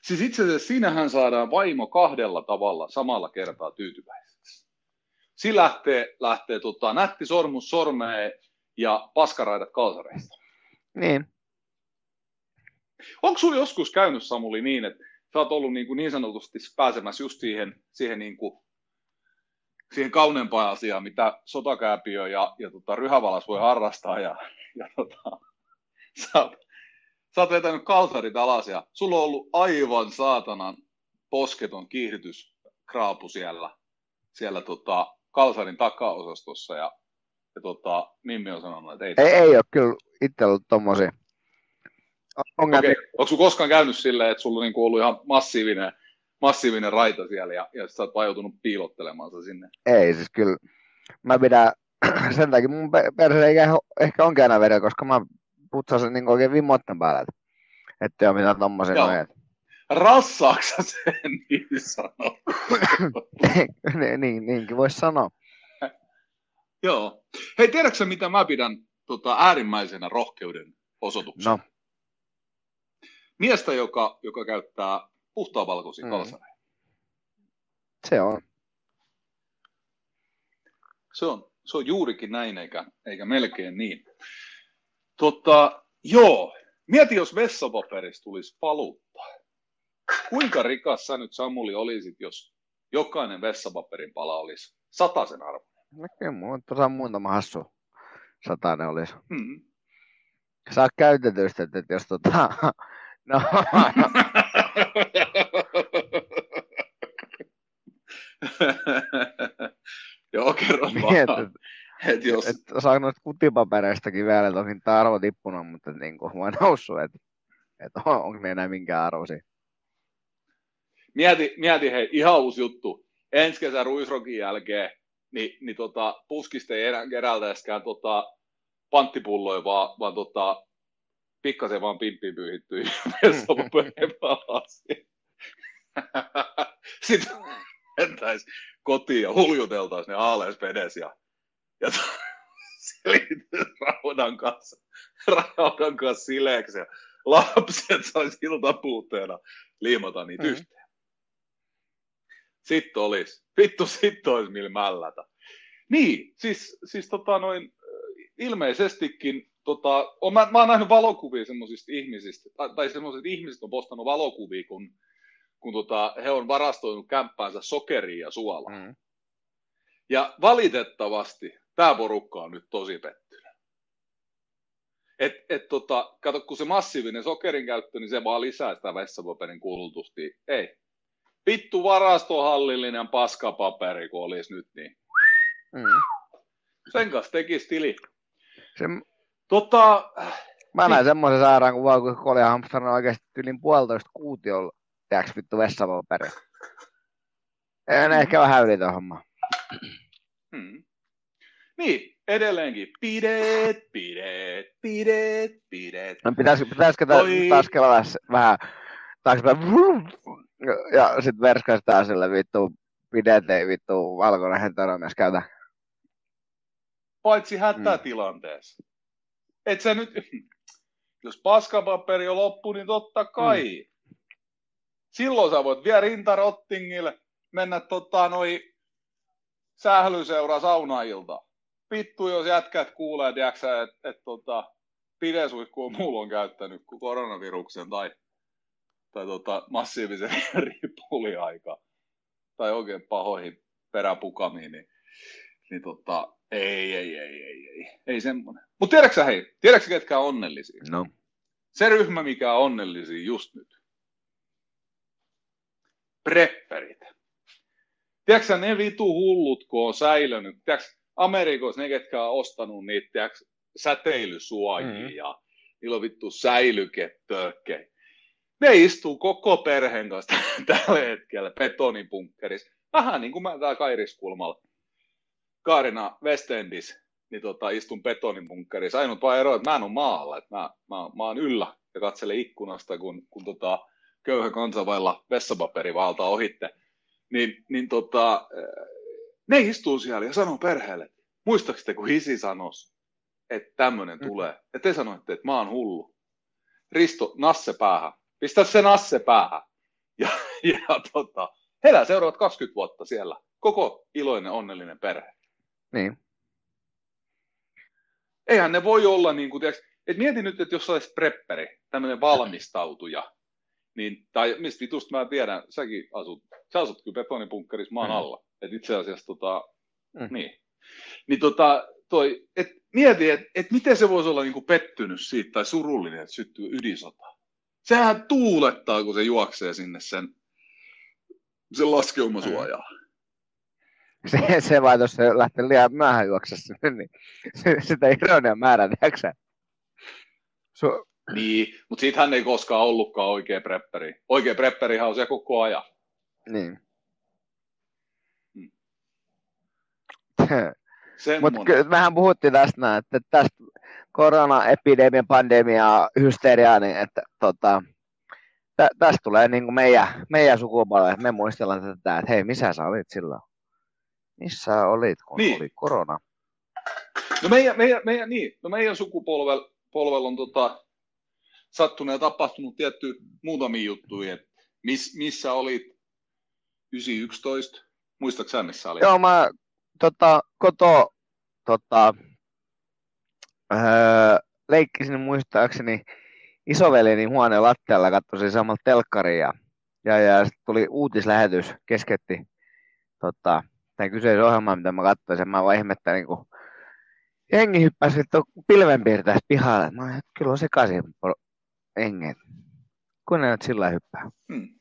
Siis itse asiassa siinähän saadaan vaimo kahdella tavalla samalla kertaa tyytyväiseksi. Siinä lähtee, lähtee tota, nätti sormus sormeen ja paskaraidat kalsareista. Niin. Onko sinulla joskus käynyt, Samuli, niin, että sä oot ollut niin, kuin niin sanotusti pääsemässä just siihen, siihen, niin kuin, siihen kauneempaan asiaan, mitä sotakääpiö ja, ja tota, ryhävalas voi harrastaa. Ja, ja tota, sä, oot, sä oot vetänyt kalsarit alas ja sulla on ollut aivan saatanan posketon kiihdytyskraapu siellä, siellä tota, kalsarin takaosastossa ja, ja tota, Mimmi on sanonut, että ei. Ei, ei ole kyllä itse ollut tommosia ongelmia. Okay. Onko sinulla koskaan käynyt silleen, että sulla on niinku ollut ihan massiivinen, massiivinen raita siellä ja, ja sä oot vaan joutunut piilottelemaan se sinne? Ei, siis kyllä. Mä pidän, sen takia mun perse ei ehkä onkin aina vedellä, koska mä putsasin niin oikein vimmotten päälle, että ettei ole mitään tommosia noin. Rassaaksa sen niin sanoo? niin, niin, niinkin voisi sanoa. Joo. Hei, tiedätkö mitä mä pidän tota, äärimmäisenä rohkeuden osoituksena? No miestä, joka, joka käyttää puhtaan valkoisia mm. kalsareja. Se on. Se on, se on juurikin näin, eikä, eikä melkein niin. Totta, joo, mieti jos vessapaperista tulisi paluutta. Kuinka rikas sä nyt Samuli olisit, jos jokainen vessapaperin pala olisi sen arvo? No kyllä, mulla on muutama hassu satainen olisi. Mm. Saa käytetystä, että jos tota, No. Joo, kerro vaan. Et, jos... et, saa noista kutipapereistakin vielä, että onkin tämä arvo tippunut, mutta niin kuin vaan noussut, että et on, onko ne enää minkään arvoisia. Mieti, mieti hei, ihan uusi juttu. Ensi kesän ruisrokin jälkeen, niin, niin tota, puskista ei enää kerältäiskään tota, panttipulloja, vaan, vaan tota, pikkasen vaan pimppiin pyyhittyy vessapaperin palasi. Sitten mentäis kotiin ja huljuteltaisiin ne aaleis vedes ja, ja raudan kanssa, raudan kanssa sileeksi ja lapset saisi iltapuutteena liimata niitä mm. yhteen. Sitten olisi. Vittu, sitten olisi millä mällätä. Niin, siis, siis tota noin, ilmeisestikin, tota, on, mä, mä oon nähnyt valokuvia semmoisista ihmisistä, tai, tai semmoiset ihmiset on postannut valokuvia, kun, kun tota, he on varastoinut kämppäänsä sokeria ja suolaa. Mm. Ja valitettavasti tämä porukka on nyt tosi pettynyt. Et, et tota, kato, kun se massiivinen sokerin käyttö, niin se vaan lisää sitä vessapaperin kulutusta. Ei. Vittu varastohallillinen paskapaperi, kun olisi nyt niin. Mm. Sen kanssa tekisi tili. Se... Tota... Mä näin semmoisen sairaan kuvan, kun Kolja Hampsar on oikeasti yli puolitoista kuutiolla, tiedäks vittu vessapaperi. En mm. ehkä vähän yli homma. Hmm. Niin, edelleenkin. Pidet, pidet, pidet, pidet. No pitäisikö, pitäisikö Toi... taas kelata vähän taaksepäin? Ja sitten verskaistaa sille vittu pidet ei vittu valkoinen heteromies käytä. Paitsi hätätilanteessa. Et sä nyt, jos paskapaperi on loppu, niin totta kai. Mm. Silloin sä voit vielä rintarottingille mennä tota, noi sählyseura saunailta. Vittu, jos jätkät kuulee, että et, et, tota, pidesuihku on mulla on käyttänyt kuin koronaviruksen tai, tai tota, massiivisen ripuliaika tai oikein pahoihin peräpukamiin, niin, niin tota, ei, ei, ei, ei, ei, ei semmoinen. Mutta tiedätkö hei, tiedätkö ketkä on onnellisia? No. Se ryhmä, mikä on onnellisia just nyt. Prepperit. Tiedätkö ne vitu hullut, kun on säilönyt, tiedätkö, Amerikoissa ne, ketkä on ostanut niitä, tiedätkö, säteilysuojia mm-hmm. ja niillä on vittu säilykepölkkejä. Ne istuu koko perheen kanssa tällä hetkellä betonipunkkerissa. Vähän niin kuin mä täällä Kairiskulmalla. Kaarina Westendis, niin tota, istun betonipunkkerissa. Ainut vaan ero, että mä en ole maalla. Että mä, mä, mä oon yllä ja katselen ikkunasta, kun, kun tota, köyhä kansanvailla vessapaperi valtaa ohitte niin, niin tota, ne istuu siellä ja sanoo perheelle, muistaaksette kun isi sanoisi, että tämmöinen mm. tulee. Ja te sanoitte, että mä oon hullu. Risto, nasse päähän. Pistä se nasse päähän. Ja, ja tota, elää seuraavat 20 vuotta siellä. Koko iloinen, onnellinen perhe. Niin. Eihän ne voi olla niin kuin, tiiäks, et mieti nyt, että jos olisi prepperi, tämmöinen valmistautuja, niin, tai mistä vitusta mä tiedän, säkin asut, sä asut kyllä betonipunkkerissa maan mm. alla. Et itse asiassa tota, mm. niin. Niin tota, toi, et mieti, että et miten se voisi olla niinku pettynyt siitä tai surullinen, että syttyy ydinsota. Sehän tuulettaa, kun se juoksee sinne sen, sen laskeumasuojaan. Mm. Se, se vai jos se lähtee liian myöhään juoksessa, niin sitä ironia määrä, tiedätkö Su- niin, mutta siitähän ei koskaan ollutkaan oikea prepperi. Oikea prepperihan on se koko ajan. Niin. Hmm. Mutta mehän puhuttiin tästä näin, että tästä koronaepidemian, pandemia, hysteria, niin että tota, tä, tästä tulee niin kuin meidän, meidän sukupolve, me muistellaan tätä, että hei, missä sä olit silloin? Missä olit, kun niin. oli korona? No meidän, meidän, meidän, niin, no meidän sukupolvella on tota, sattunut ja tapahtunut tietty muutamia juttuja, että miss, missä olit 911, muistatko sä missä olit? Joo, mä tota, koto tota, öö, leikkisin muistaakseni isoveljeni huoneen lattialla, katsoin samalla telkkaria ja, ja, ja sitten tuli uutislähetys, kesketti tota, tämän kyseisen ohjelman, mitä mä katsoin, ja mä vaan ihmettelin, kun jengi hyppäsi pilvenpiirtäistä pihalle. Mä että kyllä on sekaisin enget. Kun ne nyt sillä hyppää. Hmm.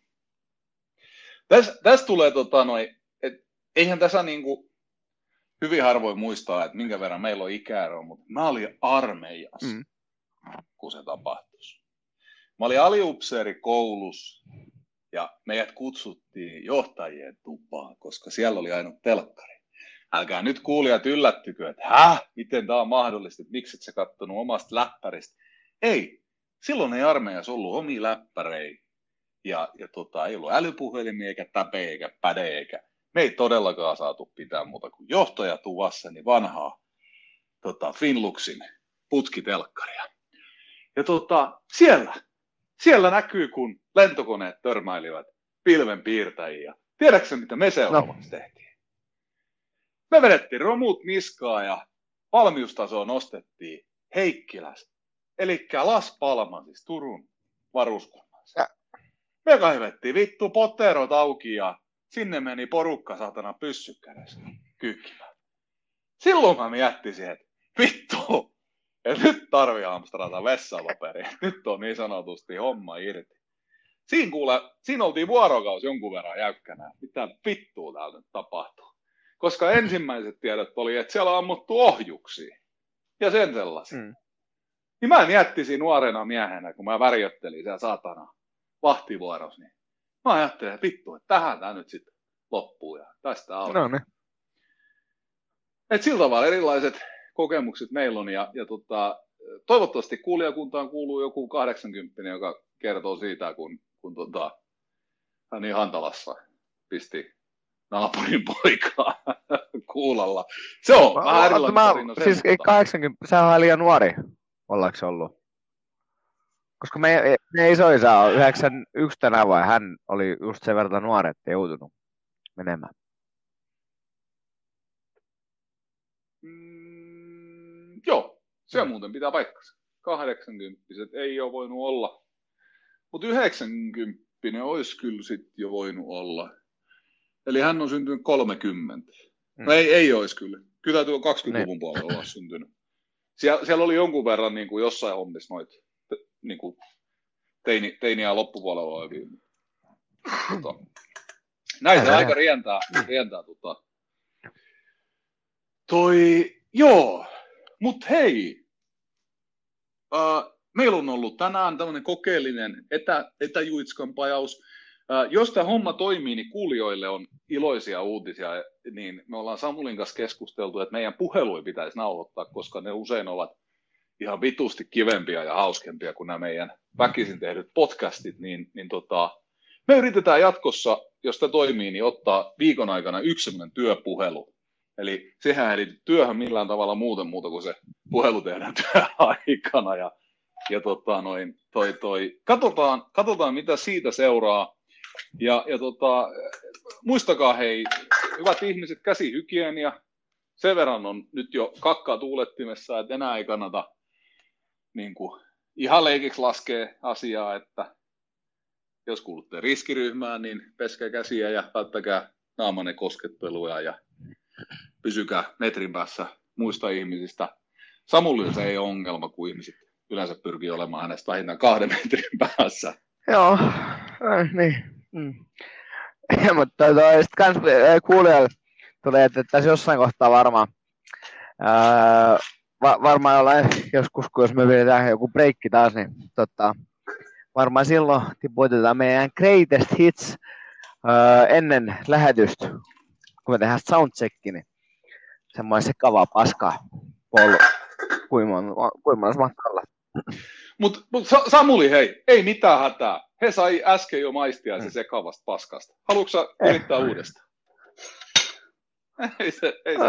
Tässä täs tulee tota noin, et eihän tässä niinku hyvin harvoin muistaa, että minkä verran meillä on ikäero, mutta mä olin armeijassa, hmm. kun se tapahtui. Mä olin aliupseeri koulussa ja meidät kutsuttiin johtajien tupaan, koska siellä oli aina telkkari. Älkää nyt kuulijat yllättykö, että häh, miten tämä on mahdollista, että miksi et sä kattonut omasta läppäristä. Ei, silloin ei armeijassa ollut omia läppäreitä ja, ja tota, ei ollut älypuhelimia eikä täpe eikä päde eikä me ei todellakaan saatu pitää muuta kuin johtajatuvassa, niin vanhaa tota, Finluxin putkitelkkaria. Ja tota, siellä, siellä näkyy, kun lentokoneet törmäilivät pilvenpiirtäjiä. Tiedätkö mitä me seuraavaksi no. tehtiin? Me vedettiin romut niskaa ja valmiustasoa nostettiin Heikkiläs, eli Las Palmas, siis Turun varuskunnassa. Me kaivettiin vittu poterot auki ja sinne meni porukka satana pyssykkädessä kyykkimään. Silloin mä miettisin, että vittu, että nyt tarvii Amstrata vessapaperia. Nyt on niin sanotusti homma irti. Siinä kuule, siinä oltiin vuorokausi jonkun verran jäykkänä. Mitä vittua täällä nyt tapahtuu? Koska ensimmäiset tiedot oli, että siellä on ammuttu ohjuksia. Ja sen sellaisia. Mm. Niin mä miettisin nuorena miehenä, kun mä värjöttelin siellä saatana vahtivuorossa, niin mä ajattelin, että vittu, että tähän tämä nyt sitten loppuu ja tästä alkaa. No niin. Et sillä tavalla erilaiset kokemukset meillä on ja, ja tota, toivottavasti kuulijakuntaan kuuluu joku 80, joka kertoo siitä, kun, kun tota, hän niin Hantalassa pisti naapurin poikaa kuulalla. Se on mä, vähän erilainen mä, tarina. Siis 80, sehän on liian nuori, ollaanko se ollut? Koska me, me isoisa on 91 tänä vai hän oli just sen verran nuori, että joutunut menemään. Mm, joo, se on muuten pitää paikkansa. 80 ei ole voinut olla, mutta 90 olisi kyllä sitten jo voinut olla. Eli hän on syntynyt 30. Mm. No ei, ei olisi kyllä. Kyllä tuo 20-luvun puolella olla syntynyt. Siellä, siellä oli jonkun verran niin kuin jossain hommissa noita niin kuin teini, teiniä loppupuolella olevia. Tota, näitä Älä. aika rientää, rientää tota. Toi, joo, mut hei, uh, meillä on ollut tänään tämmöinen kokeellinen etä, etäjuitskan pajaus. Uh, jos tämä homma toimii, niin kuulijoille on iloisia uutisia, niin me ollaan Samulin kanssa keskusteltu, että meidän puhelui pitäisi nauhoittaa, koska ne usein ovat ihan vitusti kivempiä ja hauskempia kuin nämä meidän väkisin tehdyt podcastit, niin, niin tota, me yritetään jatkossa, jos tämä toimii, niin ottaa viikon aikana yksi työpuhelu. Eli sehän ei liity työhön millään tavalla muuten muuta kuin se puhelu tehdään työaikana. Ja, ja tota, noin, toi, toi. Katsotaan, katsotaan, mitä siitä seuraa. Ja, ja tota, muistakaa hei, hyvät ihmiset, käsihygienia. Sen verran on nyt jo kakkaa tuulettimessa, että enää ei kannata niin kuin, ihan leikiksi laskee asiaa, että jos kuulutte riskiryhmään, niin peskää käsiä ja välttäkää naamanne koskettelua ja pysykää metrin päässä muista ihmisistä. Samulla se ei ole ongelma, kun ihmiset yleensä pyrkii olemaan hänestä vähintään kahden metrin päässä. Joo, äh, niin. Mm. mutta sitten kans kuulijalle tulee, että tässä jossain kohtaa varmaan ää, va, varmaan jollain joskus, kun jos me vedetään joku breikki taas, niin tota, varmaan silloin tiputetaan meidän greatest hits öö, ennen lähetystä, kun me tehdään soundchecki, niin semmoinen sekava paska polu, kuin monessa matkalla. Mutta mut Samuli, hei, ei mitään hätää. He sai äsken jo maistia se mm. sekavasta paskasta. Haluatko yrittää eh. uudestaan? ei se, ei se,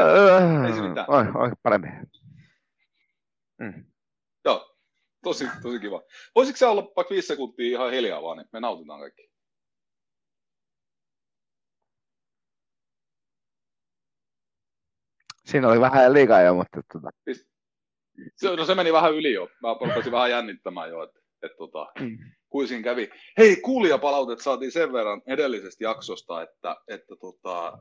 ei se mitään. Oi, oi, paremmin. Mm. Joo, tosi, tosi kiva. Voisitko se olla vaikka viisi sekuntia ihan hiljaa vaan, niin me nautitaan kaikki. Siinä oli vähän liikaa jo, mutta... Tuota. Se, no se meni vähän yli jo. Mä rupesin vähän jännittämään jo, että et, tota, mm. kuisin kävi. Hei, kuulijapalautet saatiin sen verran edellisestä jaksosta, että, että tota,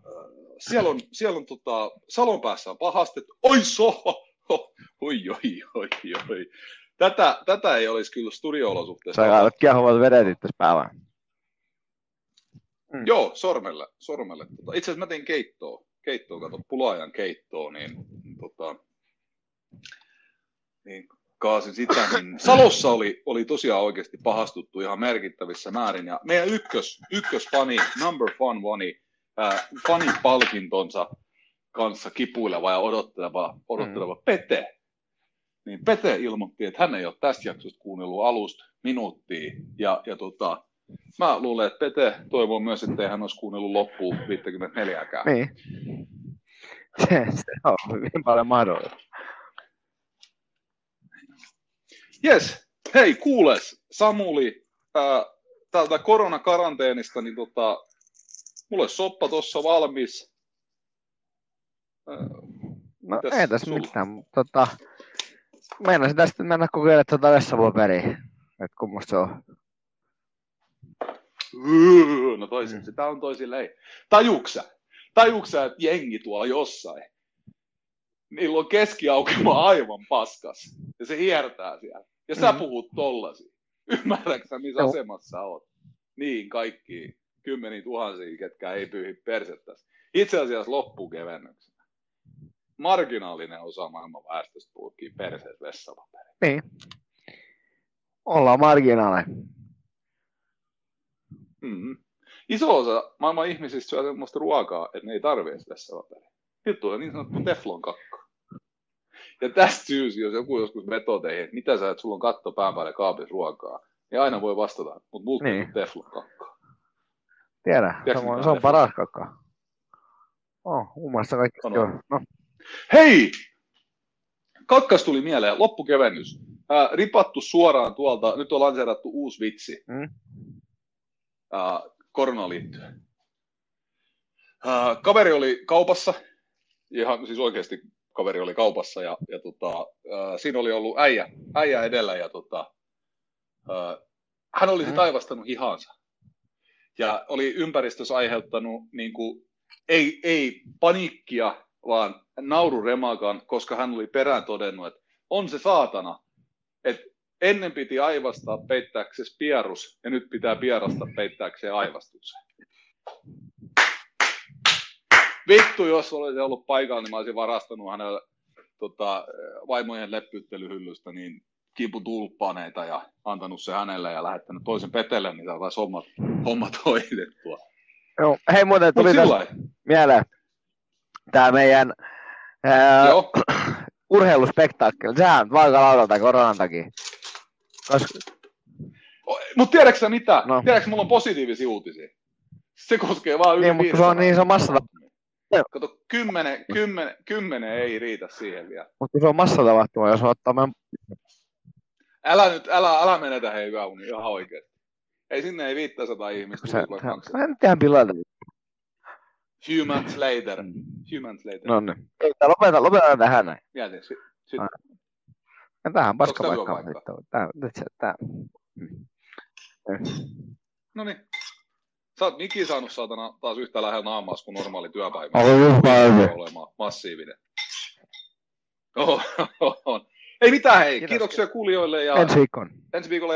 siellä on, siellä on tota, salon päässä on pahasti, että oi soho, oi, oi, oi, oi. Tätä, tätä ei olisi kyllä studio-olosuhteessa. Sä olet kiehuvat vedet itse päällä. Mm. Joo, sormelle. sormelle. Tota, itse asiassa mä tein keittoa. Keittoa, kato, pulaajan keittoa, niin, tota, niin kaasin sitä. Niin Salossa oli, oli tosiaan oikeasti pahastuttu ihan merkittävissä määrin. Ja meidän ykkös, ykkösfani, number fun fani, äh, fanin palkintonsa kanssa kipuileva ja odotteleva, odotteleva mm. Pete. niin Pete ilmoitti, että hän ei ole tästä jaksosta kuunnellut alusta minuuttia. Ja, ja tota, mä luulen, että Pete toivoo myös, että hän olisi kuunnellut loppuun 54 Niin. Se, se on hyvin paljon mahdollista. Jes, hei kuules, Samuli, ää, täältä koronakaranteenista, niin tota, mulle soppa tuossa valmis. Ää, no ei tässä mitään, mutta tota, meinasin tästä mennä kokeilemaan tuota vessapaperia, että kummosta se on. No toisin, mm. sitä on toisilleen. Tajuksä, tajuksä, että jengi tuolla jossain, niillä on keskiaukema aivan paskas, ja se hiertää siellä. Ja sä mm. puhut tollasi. Ymmärrätkö missä asemassa oot? Niin, kaikki kymmeniä tuhansia, ketkä ei pyyhi persettäisi. Itse asiassa loppukevennyksenä. Marginaalinen osa maailman väestöstä puhukii perseet vessapaperi. Niin. Ollaan marginaalinen. Mm-hmm. Iso osa maailman ihmisistä syö sellaista ruokaa, että ne ei tarvitse vessapaperia. Nyt tulee niin sanottu teflon kakka. Ja tästä syystä, jos joku joskus vetoo teihin, että mitä sä, että sulla on katto pään päälle kaapissa ruokaa, niin aina voi vastata, mutta multa niin. on teflon kakka. Tiedä, se on, se on paras kakka. Oh, ummassa kaikki. On, on. No. Hei! Kakkas tuli mieleen, loppukevennys. Äh, ripattu suoraan tuolta, nyt on lanseerattu uusi vitsi. Mm. Äh, koronaan liittyen. Äh, kaveri oli kaupassa, ihan siis oikeasti kaveri oli kaupassa ja, ja tota, äh, siinä oli ollut äijä, äijä edellä ja tota, äh, hän oli mm. taivastanut hihansa. Ja oli ympäristössä aiheuttanut niin kuin, ei, ei paniikkia, vaan naururemakan, koska hän oli perään todennut, että on se saatana, että ennen piti aivastaa peittääkseen pierus ja nyt pitää pierasta peittääkseen aivastuksen. Vittu, jos olisi ollut paikalla, niin mä olisin varastanut hänelle tota, vaimojen leppyttelyhyllystä niin kiputulppaaneita ja antanut se hänelle ja lähettänyt toisen petelle, niin saataisiin hommat, hommat hoidettua. Joo, hei muuten tuli tässä mieleen tämä meidän ää, urheiluspektaakkeli. Sehän on laudalta koronan takia. Koska... Mutta tiedätkö mitä? No. Tiedätkö, mulla on positiivisia uutisia. Se koskee vaan yli niin, mutta se on niin, se on massa... Kato, kymmenen, kymmenen, kymmenen ei riitä siihen vielä. Mutta se on massatapahtuma, jos ottaa meidän... Älä nyt, älä, älä menetä hei yöuni ihan oikeesti. Ei sinne ei 500 ihmistä. Se, mä en tiedä pilata. Months later. Months later. No niin. Lopeta, lopeta tähän näin. Mietin, sit, sit. Ja tähän paska paikka. Tää, nyt se, tää. No niin. Sä oot Miki saanut saatana taas yhtä lähellä naamaa kuin normaali työpäivä. On olemaan massiivinen. Oh, on. Ei mitään hei, kiitoksia kuulijoille ja ensi viikolla. Ensi viikolla